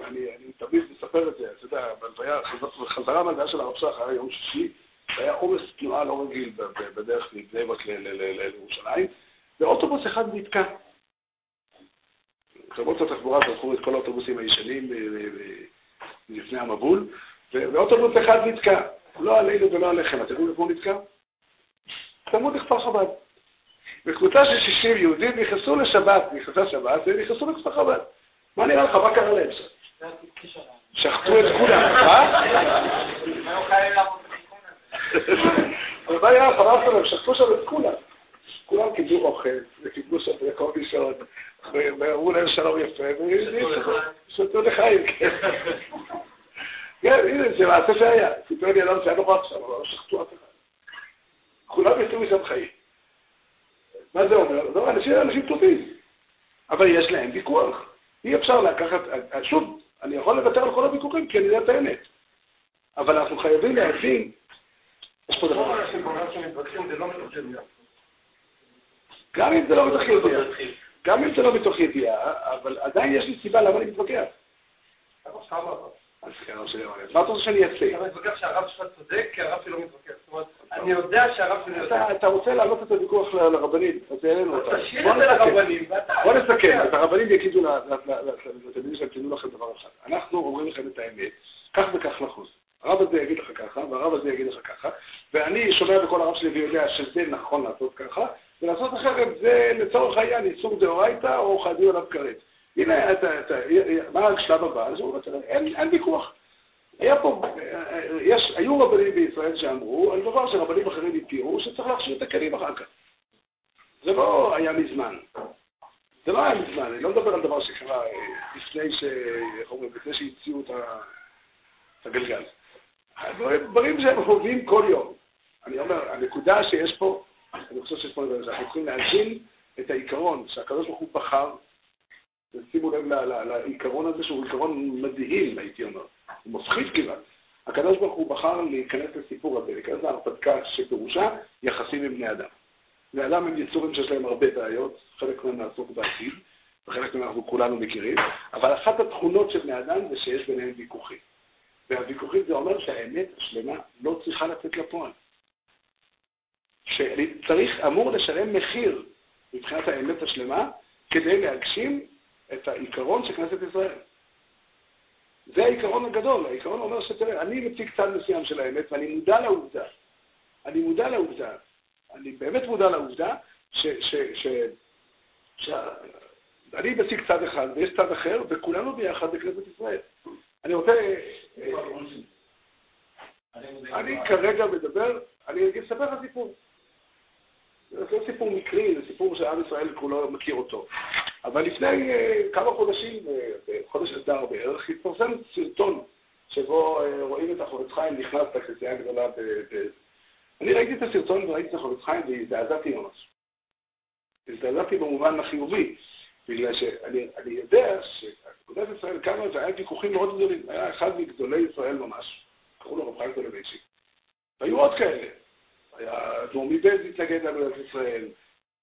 אני, אני תמיד מספר את זה, אתה יודע, בהלוויה, חזרה מהלוויה של הרב שחר, יום שישי, היה עומס תנועה לא רגיל בדרך מבני ברק לירושלים, ואוטובוס אחד נתקע. חברות התחבורה שלחו את כל האוטובוסים הישנים לפני המבול, ואוטובוס אחד נתקע. לא עלינו ולא עליכם. אתם יודעים איפה הוא נתקע? צמוד לכפר חב"ד. וקבוצה של 60 יהודים נכנסו לשבת, נכנסה שבת, ונכנסו לכפר חב"ד. מה נראה לך, מה קרה להם שם? שחטו את כולם, מה? אבל מה נראה לך, מה? שחטו שם את כולם. כולם קיבלו אוכל, וקיבלו שם מקום לישון, ואמרו להם שלום יפה, ושתו לחיים, כן. כן, הנה, זה מעשה שהיה. סיפר לי אלון שהיה נורא עכשיו, אבל לא שחטו אף אחד. כולם יצאו משם חיים. מה זה אומר? זה אנשים אנשים טובים, אבל יש להם ויכוח. אי אפשר לקחת, שוב, אני יכול לוותר על כל הוויכוחים כי אני יודע את האמת. אבל אנחנו חייבים להבין, יש פה דבר. גם אם זה לא מתוך ידיעה, גם אם זה לא מתוך ידיעה, אבל עדיין יש לי סיבה למה אני מתווכח. מה אתה רוצה שאני אעשה? אתה מתווכח שהרב שלך צודק, כי הרב לא מתווכח. זאת אומרת, אני יודע שהרב שלי יודע. אתה רוצה להעלות את הוויכוח לרבנים, אז העלינו אותם. תשאיר את זה לרבנים, ואתה... בוא נסכם, את הרבנים יגידו לתלמידים שהם תדעו לכם דבר אחד. אנחנו אומרים לכם את האמת, כך וכך לחוץ. הרב הזה יגיד לך ככה, והרב הזה יגיד לך ככה, ואני שומע בכל הרב שלי ויודע שזה נכון לעשות ככה, ולעשות אחרת זה לצורך העניין איסור דאורייתא או חייבים עליו כרת. הנה, אתה, אתה, מה השלב הבא? אין, אין ויכוח. היה פה, יש, היו רבנים בישראל שאמרו על דבר שרבנים אחרים התירו, שצריך להכשיר את הכלים אחר כך. זה לא היה מזמן. זה לא היה מזמן, אני לא מדבר על דבר שקרה אה, לפני ש... איך אומרים? לפני שהציעו את הגלגל. דברים שהם חווים כל יום. אני אומר, הנקודה שיש פה, אני חושב שיש פה, אנחנו צריכים להבין את העיקרון שהקדוש ברוך הוא בחר שימו לב לעיקרון הזה שהוא עיקרון מדהים, הייתי אומר. הוא מפחיד כמעט. הקדוש ברוך הוא בחר להיכנס לסיפור הזה, להיכנס להרפתקה שפירושה יחסים עם בני אדם. בני אדם הם יצורים שיש להם הרבה בעיות, חלק מהם נעסוק בעתיד, וחלק מהם אנחנו כולנו מכירים, אבל אחת התכונות של בני אדם זה שיש ביניהם ויכוחים. והוויכוחים זה אומר שהאמת השלמה לא צריכה לצאת לפועל. שצריך, אמור לשלם מחיר מבחינת האמת השלמה כדי להגשים את העיקרון של כנסת ישראל. זה העיקרון הגדול, העיקרון אומר שתראה, אני מציג צד מסוים של האמת ואני מודע לעובדה, אני מודע לעובדה, אני באמת מודע לעובדה ש... ש, ש, ש אני מציג צד אחד ויש צד אחר וכולנו ביחד בכנסת ישראל. אני רוצה... אני כרגע מדבר, אני אספר לך סיפור. זה לא סיפור מקרי, זה סיפור שעם ישראל כולו מכיר אותו. אבל לפני uh, כמה חודשים, uh, חודש אדר בערך, התפרסם סרטון שבו uh, רואים את החורץ חיים נכנס לכנסייה הגדולה ב... אני ראיתי את הסרטון וראיתי את החורץ חיים והזדעזעתי ממש. הזדעזעתי במובן החיובי, בגלל שאני יודע שאגודת ישראל קמה והיה ויכוחים מאוד גדולים. היה אחד מגדולי ישראל ממש, קראו לו רב חיים טולבייצ'יק. והיו עוד כאלה. היה אדמו"ר מבז התנגד לאגודת ישראל,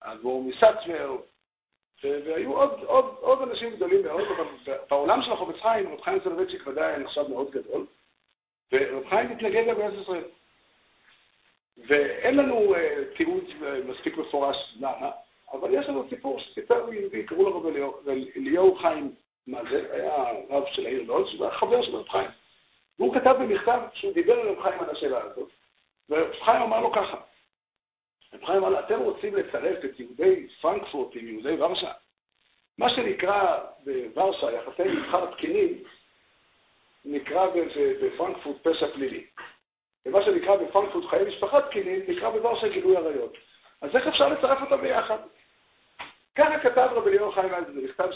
האדמו"ר מסטמר, והיו עוד, עוד, עוד אנשים גדולים מאוד, אבל בעולם של החופץ חיים, רב חיים סולובייצ'יק ודאי נחשב מאוד גדול, ורב חיים מתנגד לאגודת ישראל. ואין לנו uh, תיעוד מספיק מפורש למה, אבל יש לנו סיפור שסיפר יהודי, קראו לו אליהו חיים מה זה, היה רב של העיר לוד, שהוא היה חבר של רב חיים. והוא כתב במכתב שהוא דיבר עם רב חיים על השאלה הזאת, ורב חיים אמר לו ככה, רב חיים אמר אתם רוצים לצרף את יהודי פרנקפורט עם יהודי ורשה? מה שנקרא בוורשה יחסי מבחר תקינים, נקרא בפרנקפורט פשע פלילי. ומה שנקרא בפרנקפורט חיי משפחה תקינים, נקרא בוורשה גילוי עריות. אז איך אפשר לצרף אותם ביחד? ככה כתב רבי אליהו חיים אז, זה מכתב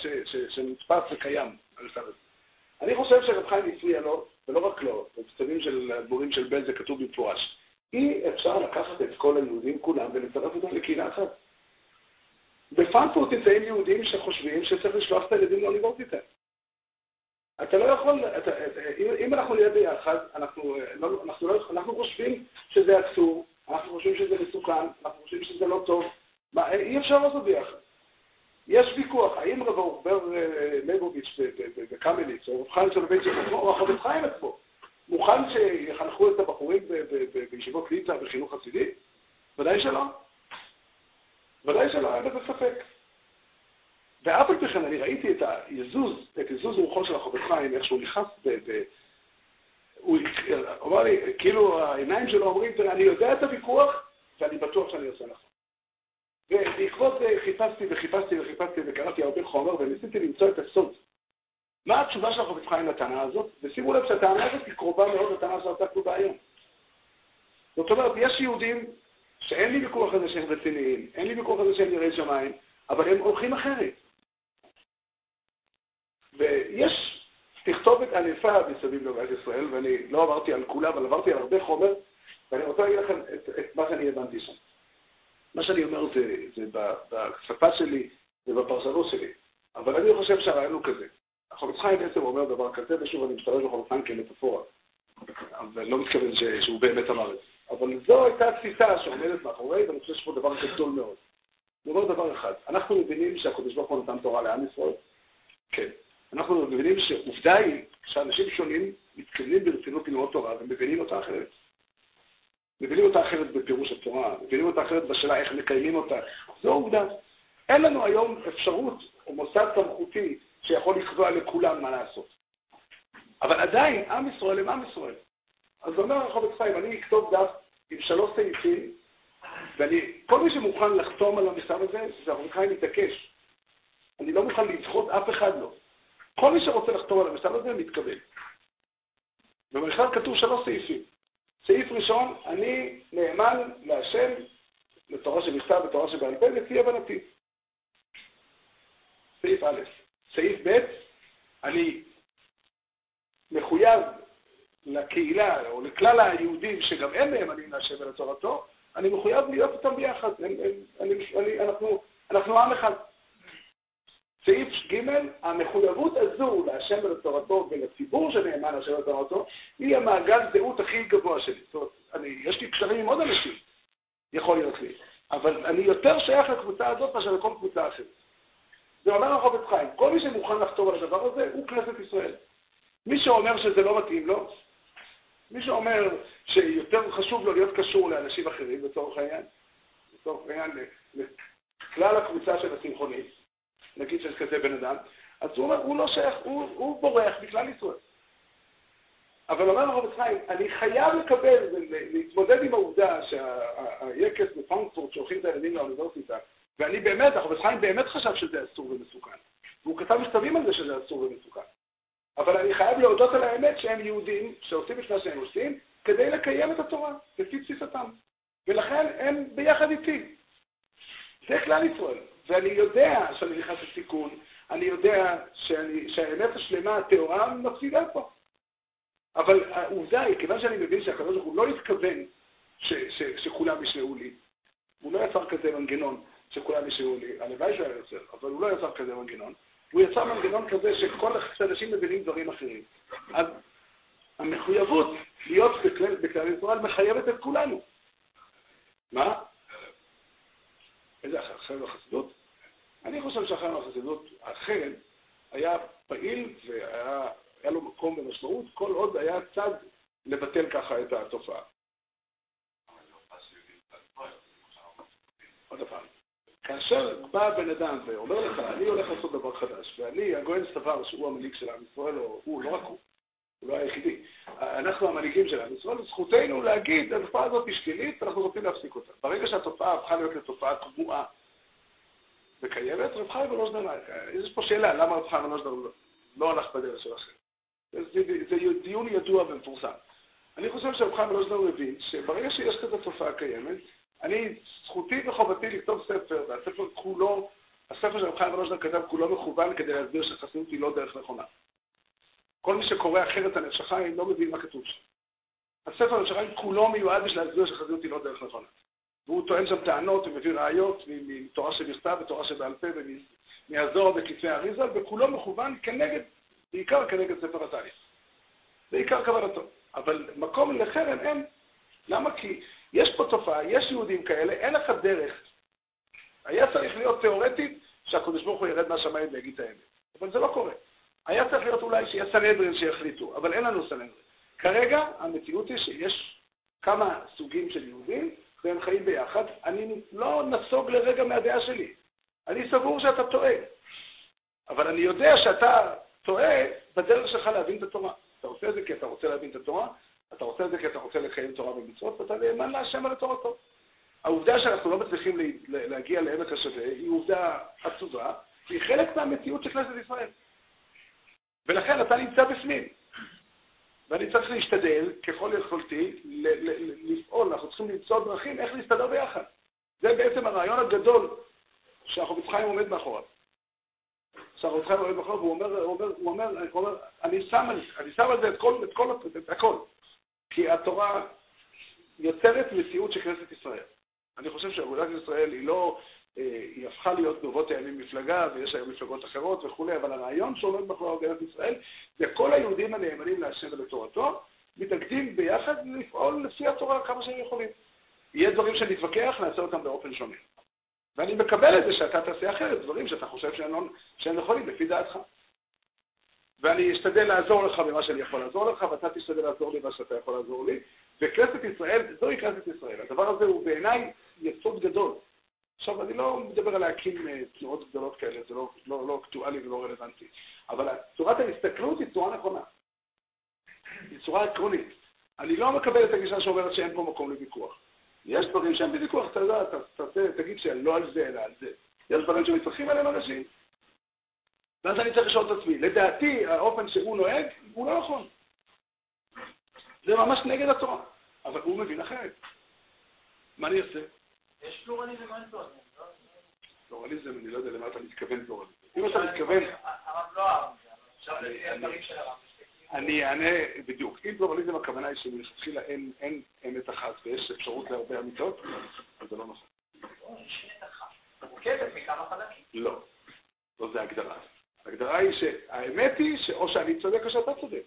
שנתפס וקיים, המכתב הזה. אני חושב שרב חיים הפריע לו, ולא רק לו, בכתבים של הדבורים של בל זה כתוב במפורש. אי אפשר לקחת את כל היהודים כולם ולצרף אותם לקהילה אחת. בפרנקפורט נמצאים יהודים שחושבים שצריך לשלוח את הילדים לאוניברסיטה. אתה לא יכול, אתה, אם, אם אנחנו נהיה ביחד, אנחנו, לא, אנחנו, לא, אנחנו חושבים שזה אסור, אנחנו חושבים שזה מסוכן, אנחנו חושבים שזה לא טוב, מה, אי אפשר לעשות ביחד. יש ויכוח, האם רב אורבר אה, ליבוביץ' בקמליץ, או רב חיים סולובייצ'יק עצמו, או החובץ חיים עצמו, מוכן שיחנכו את הבחורים בישיבות ליטא בחינוך חסידי? ודאי שלא. ודאי שלא, אין בזה ספק. ואף על פי כן אני ראיתי את היזוז, את יזוז רוחו של החובץ חיים, איך שהוא נכנס ב... הוא אמר לי, כאילו העיניים שלו אומרים, תראה, אני יודע את הוויכוח, ואני בטוח שאני עושה נכון. ובעקבות זה חיפשתי וחיפשתי וחיפשתי וקראתי הרבה חומר וניסיתי למצוא את הסוד. מה התשובה של החופץ חיים לטענה הזאת? ושימו לב שהטענה הזאת היא קרובה מאוד לטענה שעסקנו בה היום. זאת אומרת, יש יהודים שאין לי ויכוח על זה שהם רציניים, אין לי ויכוח על זה שהם יראי שמיים, אבל הם הולכים אחרת. ויש תכתובת ענפה מסביב לאגודת ישראל, ואני לא עברתי על כולה, אבל עברתי על הרבה חומר, ואני רוצה להגיד לכם את, את מה שאני הבנתי שם. מה שאני אומר זה, זה בשפה שלי ובפרשנות שלי, אבל אני חושב שהרעיון הוא כזה. החולץ חיים בעצם אומר דבר כזה, ושוב אני משתמש בחולץ חיים כמטאפורה, אבל לא מתכוון שהוא באמת אמר את זה. אבל זו הייתה תפיסה שעומדת מאחורי, ואני חושב שיש פה דבר גדול מאוד. הוא אומר דבר אחד, אנחנו מבינים שהקדוש ברוך הוא נתן תורה לעם ישראל? כן. אנחנו מבינים שעובדה היא שאנשים שונים מתכוונים ברצינות ללמוד תורה ומבינים אותה אחרת. מבינים אותה אחרת בפירוש התורה, מבינים אותה אחרת בשאלה איך מקיימים אותה. זו עובדה. אין לנו היום אפשרות או מוסד סמכותי שיכול לקבוע לכולם מה לעשות. אבל עדיין, עם ישראל הם עם ישראל. אז אומר הרחוב חיים, אני אכתוב דף עם שלוש סעיפים, ואני, כל מי שמוכן לחתום על המכתב הזה, זה הרחוב מתעקש. אני לא מוכן לדחות אף אחד לא. כל מי שרוצה לחתום על המכתב הזה, מתקבל. במכתב כתוב שלוש סעיפים. סעיף ראשון, אני נאמן להשם, לתורה שבכתב ותורה שבעל פה, לפי הבנתי. סעיף א'. סעיף ב', אני מחויב לקהילה, או לכלל היהודים שגם הם נאמנים להשם ולתורתו, אני מחויב להיות איתם ביחד. אני, אני, אני, אנחנו, אנחנו עם אחד. סעיף ג', המחויבות הזו להשם ולתורתו ולציבור שנאמן להשם ולתורתו, היא המעגל זהות הכי גבוה שלי. זאת אומרת, אני, יש לי קשרים עם עוד אנשים, יכול להיות לי, אבל אני יותר שייך לקבוצה הזאת מאשר לכל קבוצה אחרת. זה אומר החופץ חיים, כל מי שמוכן לחתור על הדבר הזה הוא כנסת ישראל. מי שאומר שזה לא מתאים לו, מי שאומר שיותר חשוב לו להיות קשור לאנשים אחרים, לצורך העניין, לצורך העניין, לכלל הקבוצה של הצמחונית, נגיד שיש כזה בן אדם, אז הוא אומר, הוא לא שייך, הוא, הוא בורח בכלל ישראל. אבל אומר הרב חיים, אני חייב לקבל ולהתמודד עם העובדה שהיקס בפרנקפורט שולחים את הילדים לאוניברסיטה, ואני באמת, הרב חיים באמת חשב שזה אסור ומסוכן. והוא כתב מכתבים על זה שזה אסור ומסוכן. אבל אני חייב להודות על האמת שהם יהודים שעושים את מה שהם עושים כדי לקיים את התורה, לפי תפיסתם. ולכן הם ביחד איתי. זה כלל ישראל. ואני יודע שאני נכנס לסיכון, אני יודע שאני, שהאמת השלמה, הטהורה, מפסידה פה. אבל העובדה היא, כיוון שאני מבין הוא לא התכוון ש, ש, שכולם ישמעו לי, הוא לא יצר כזה מנגנון שכולם ישמעו לי, הלוואי שהוא היה יוצר, אבל הוא לא יצר כזה מנגנון, הוא יצר מנגנון כזה שכל אנשים מבינים דברים אחרים. אז המחויבות להיות בכלל, בכלל ישראל מחייבת את כולנו. מה? איזה חרב החסידות? אני חושב שהחרם החסידות, החרם היה פעיל והיה לו מקום ומשמעות, כל עוד היה צד לבטל ככה את התופעה. עוד פעם, כאשר בא בן אדם ואומר לך, אני הולך לעשות דבר חדש, ואני, הגויין סבר שהוא המנהיג של עם ישראל, או הוא, לא רק הוא, הוא לא היחידי, אנחנו המנהיגים של עם ישראל, זכותנו להגיד, התופעה הזאת היא שלילית, אנחנו רוצים להפסיק אותה. ברגע שהתופעה הפכה להיות לתופעה קבועה וקיימת, רב חיים ולוז'נר, יש פה שאלה, למה רב חיים ולוז'נר לא הלך בדרך שלכם? זה, דיון ידוע ומפורסם. אני חושב שרב חיים ולוז'נר הבין שברגע שיש כזו תופעה קיימת, אני, זכותי וחובתי לכתוב ספר, והספר כולו, הספר של רב חיים ולוז'נר כתב כולו מכוון כדי להסביר שחסינות היא לא דרך נכונה. כל מי שקורא אחרת על נפש החיים לא מבין מה כתוב שם. הספר נפש החיים כולו מיועד בשביל להסביר שחסינות היא לא דרך נכונה. והוא טוען שם טענות ומביא ראיות מתורה שבכתב ותורה שבעל פה ומהזוהר וכתבי אריזה, וכולו מכוון כנגד, בעיקר כנגד ספר התהליך. זה עיקר כוונתו. אבל מקום לחרם אין. למה? כי יש פה תופעה, יש יהודים כאלה, אין לך דרך. היה צריך להיות תיאורטית שהקדוש ברוך הוא ירד מהשמיים ויגיד את האמת. אבל זה לא קורה. היה צריך להיות אולי שיהיה סנהדרין שיחליטו, אבל אין לנו סנהדרין. כרגע המציאות היא שיש כמה סוגים של יהודים, והם חיים ביחד. אני לא נסוג לרגע מהדעה שלי. אני סבור שאתה טועה. אבל אני יודע שאתה טועה בדרך שלך להבין את התורה. אתה עושה את זה כי אתה רוצה להבין את התורה, אתה עושה את זה כי אתה רוצה לקיים תורה ומצוות, ואתה נאמן להשם ולתורתו. העובדה שאנחנו לא מצליחים להגיע לעמק השווה היא עובדה עצובה, והיא חלק מהמציאות של כנסת ישראל. ולכן אתה נמצא בפנים. ואני צריך להשתדל, ככל יכולתי, לפעול, אנחנו צריכים למצוא דרכים איך להסתדר ביחד. זה בעצם הרעיון הגדול שהחופץ חיים עומד מאחוריו. שהחופץ חיים עומד מאחוריו, והוא אומר, הוא אומר, הוא אומר, אני, שם, אני שם על זה את כל, את כל, את הכל. כי התורה יוצרת מציאות של כנסת ישראל. אני חושב שאגודת ישראל היא לא אה, היא הפכה להיות ברבות הימים מפלגה, ויש היום מפלגות אחרות וכולי, אבל הרעיון שעומד מאחורי מדינת ישראל זה כל היהודים הנאמנים להשם ולתורתו, מתאגדים ביחד לפעול לפי התורה כמה שהם יכולים. יהיה דברים שנתווכח, נעשה אותם באופן שונה. ואני מקבל את זה שאתה תעשה אחרת, דברים שאתה חושב שהם, לא, נכונים לפי דעתך. ואני אשתדל לעזור לך במה שאני יכול לעזור לך, ואתה תשתדל לעזור לי במה שאתה יכול לעזור לי. וכנסת ישראל, זוהי כנסת ישראל. הדבר הזה הוא בעיניי יסוד גדול. עכשיו, אני לא מדבר על להקים אה, תנועות גדולות כאלה, זה לא, לא, לא אקטואלי ולא רלוונטי, אבל צורת ההסתכלות היא צורה נכונה. היא צורה עקרונית. אני לא מקבל את הגישה שאומרת שאין פה מקום לוויכוח. יש דברים שהם בוויכוח, אתה יודע, תגיד שלא על זה, אלא על זה. יש דברים שמתווכחים עליהם אנשים. ואז אני צריך לשאול את עצמי, לדעתי, האופן שהוא נוהג, הוא לא נכון. זה ממש נגד התורה, אבל הוא מבין אחרת. מה אני אעשה? יש פלורליזם או אין פלורליזם? פלורליזם, אני לא יודע למה אתה מתכוון פלורליזם. אם אתה מתכוון... הרב לא אהב הרב. אני אענה בדיוק. אם פלורליזם הכוונה היא שמלכתחילה אין אמת אחת ויש אפשרות להרבה אמיתות, אז זה לא נכון. לא, לא זה הגדרה. ההגדרה היא שהאמת היא שאו שאני צודק או שאתה צודק.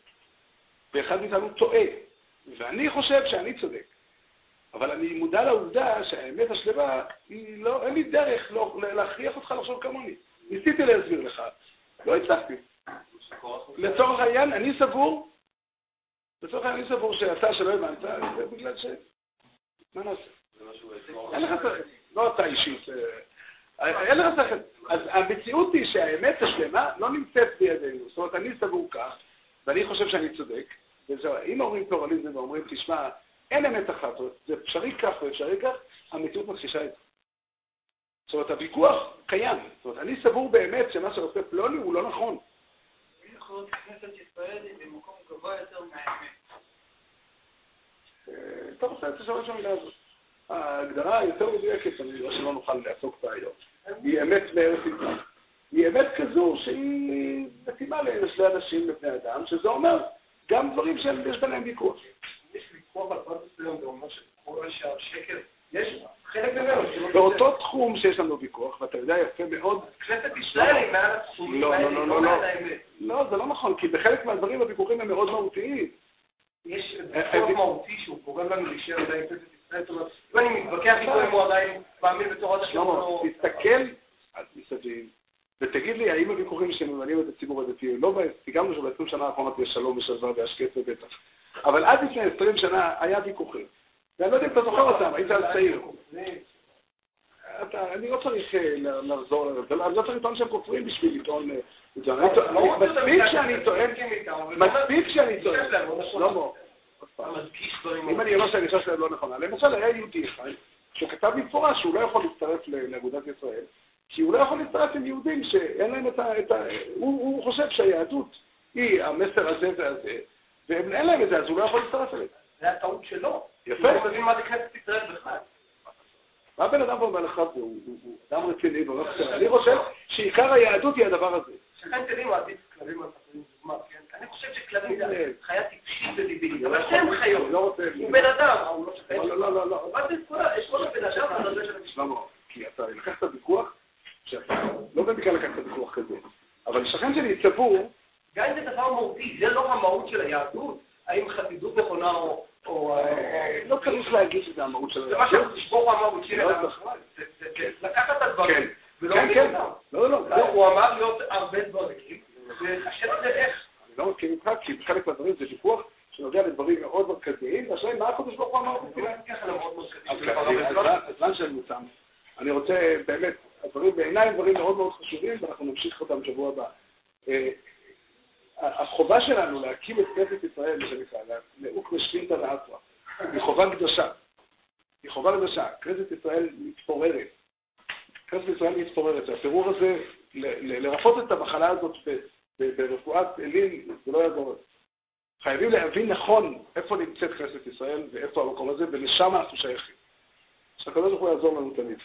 ואחד מאיתנו טועה, ואני חושב שאני צודק. אבל אני מודע לעובדה שהאמת השלמה, היא לא, אין לי דרך לא, להכריח אותך לחשוב כמוני. ניסיתי להסביר לך, לא הצלחתי. לצורך העניין, אני סבור, לצורך העניין אני סבור שאתה שלא הבנת, זה בגלל ש... מה נעשה? אין לך לא אתה אישית. אין לך שכל. אז המציאות היא שהאמת השלמה לא נמצאת בידינו. זאת אומרת, אני סבור כך, ואני חושב שאני צודק, אם אומרים פלורליזם ואומרים, תשמע, אין אמת אחת, זה אפשרי כך ואפשרי כך, המציאות מכחישה את זה. זאת אומרת, הוויכוח קיים. זאת אומרת, אני סבור באמת שמה שעושה פלוני הוא לא נכון. מי יכול להיות כנסת ישראל במקום גבוה יותר מהאמת? אה, אתה רוצה לשאול את המילה הזאת. ההגדרה היותר מדויקת, אני לא שלא נוכל לעסוק בה היום, היא אמת מארץ ישראל. היא אמת כזו שהיא מתאימה לאנשים, לבני אדם, שזה אומר גם דברים שיש ביניהם ויכוח. באותו תחום שיש לנו ויכוח, ואתה יודע יפה מאוד... כנסת ישראל היא מעל התחומים לא, לא, לא, לא, לא. לא, זה לא נכון, כי בחלק מהדברים הוויכוחים הם מאוד מהותיים. יש ויכוח מהותי שהוא גורם לנו להישאר עדיין כנסת אם אני מתווכח איתו אם הוא עדיין מאמין בתורת השלום תסתכל מסביב, ותגיד לי, האם הוויכוחים שממנים את הציבור הדתי, לא סיכמנו שב-20 שנה האחרונות יש שלום ושלווה והשקט ובטח. אבל עד לפני 20 שנה היה ויכוחים. ואני לא יודע אם אתה זוכר אותם, היית אז צעיר. אני לא צריך אה, לחזור, אני לא צריך לטעון שהם כופרים בשביל לטעון... אה, מספיק שאני טוען, מספיק שאני טוען, שלמה, אם אני אומר שהגישה שלהם לא נכונה, למשל היה יהודי אחד שכתב במפורש שהוא לא יכול להצטרף לאגודת ישראל, כי הוא לא יכול להצטרף עם יהודים שאין להם את ה... הוא חושב שהיהדות היא המסר הזה והזה, ואין להם את זה, אז הוא לא יכול להצטרף אליהם. זה הטעות שלו. יפה. הוא מבין מה זה כנסת ישראל בכלל. מה הבן אדם אומר לך? הוא אדם רציני, אני חושב שעיקר היהדות היא הדבר הזה. שכן תדעים, עדיף כלבים על דוגמה, כן? אני חושב שכלבים זה חיה טיפשית ודיבילית, אבל שהם חיות. לא הוא בן אדם, לא. לא, לא, לא, לא. מה זה יש כל הבן אדם הזה של המשפט. כי אתה לקחת ויכוח, לא במקרה לקחת ויכוח כזה, אבל שכן שלי צבור... גם אם זה דבר מהותי, זה לא המהות של היהדות. האם חסידות נכונה או... אה, לא צריך להגיד שזה המהות של היהדות. זה מה שתשבור המהות של היהדות. לקחת את הדברים. כן, כן. לא, לא, לא. הוא אמר להיות הרבה דברים. אני לא מסכים איתך, כי חלק מהדברים זה ויכוח שנוגע לדברים מאוד מרכזיים, והשאלה מה הקודש ברוך הוא אמר הזמן שלנו תם. אני רוצה, באמת, הדברים בעיניי הם דברים מאוד מאוד חשובים, ואנחנו נמשיך אותם בשבוע הבא. אה, החובה שלנו להקים את כנסת ישראל, מה שנקרא, לאוק ושפינתא ואטרא, היא חובה קדושה. היא חובה קדושה. כנסת ישראל מתפוררת. כנסת ישראל מתפוררת. הפירור הזה, לרפות את המחלה הזאת ברפואת אליל זה לא היה חייבים להבין נכון איפה נמצאת כנסת ישראל ואיפה המקום הזה, ולשם אנחנו שייכים. שהקדוש ברוך הוא יעזור לנו תמיד.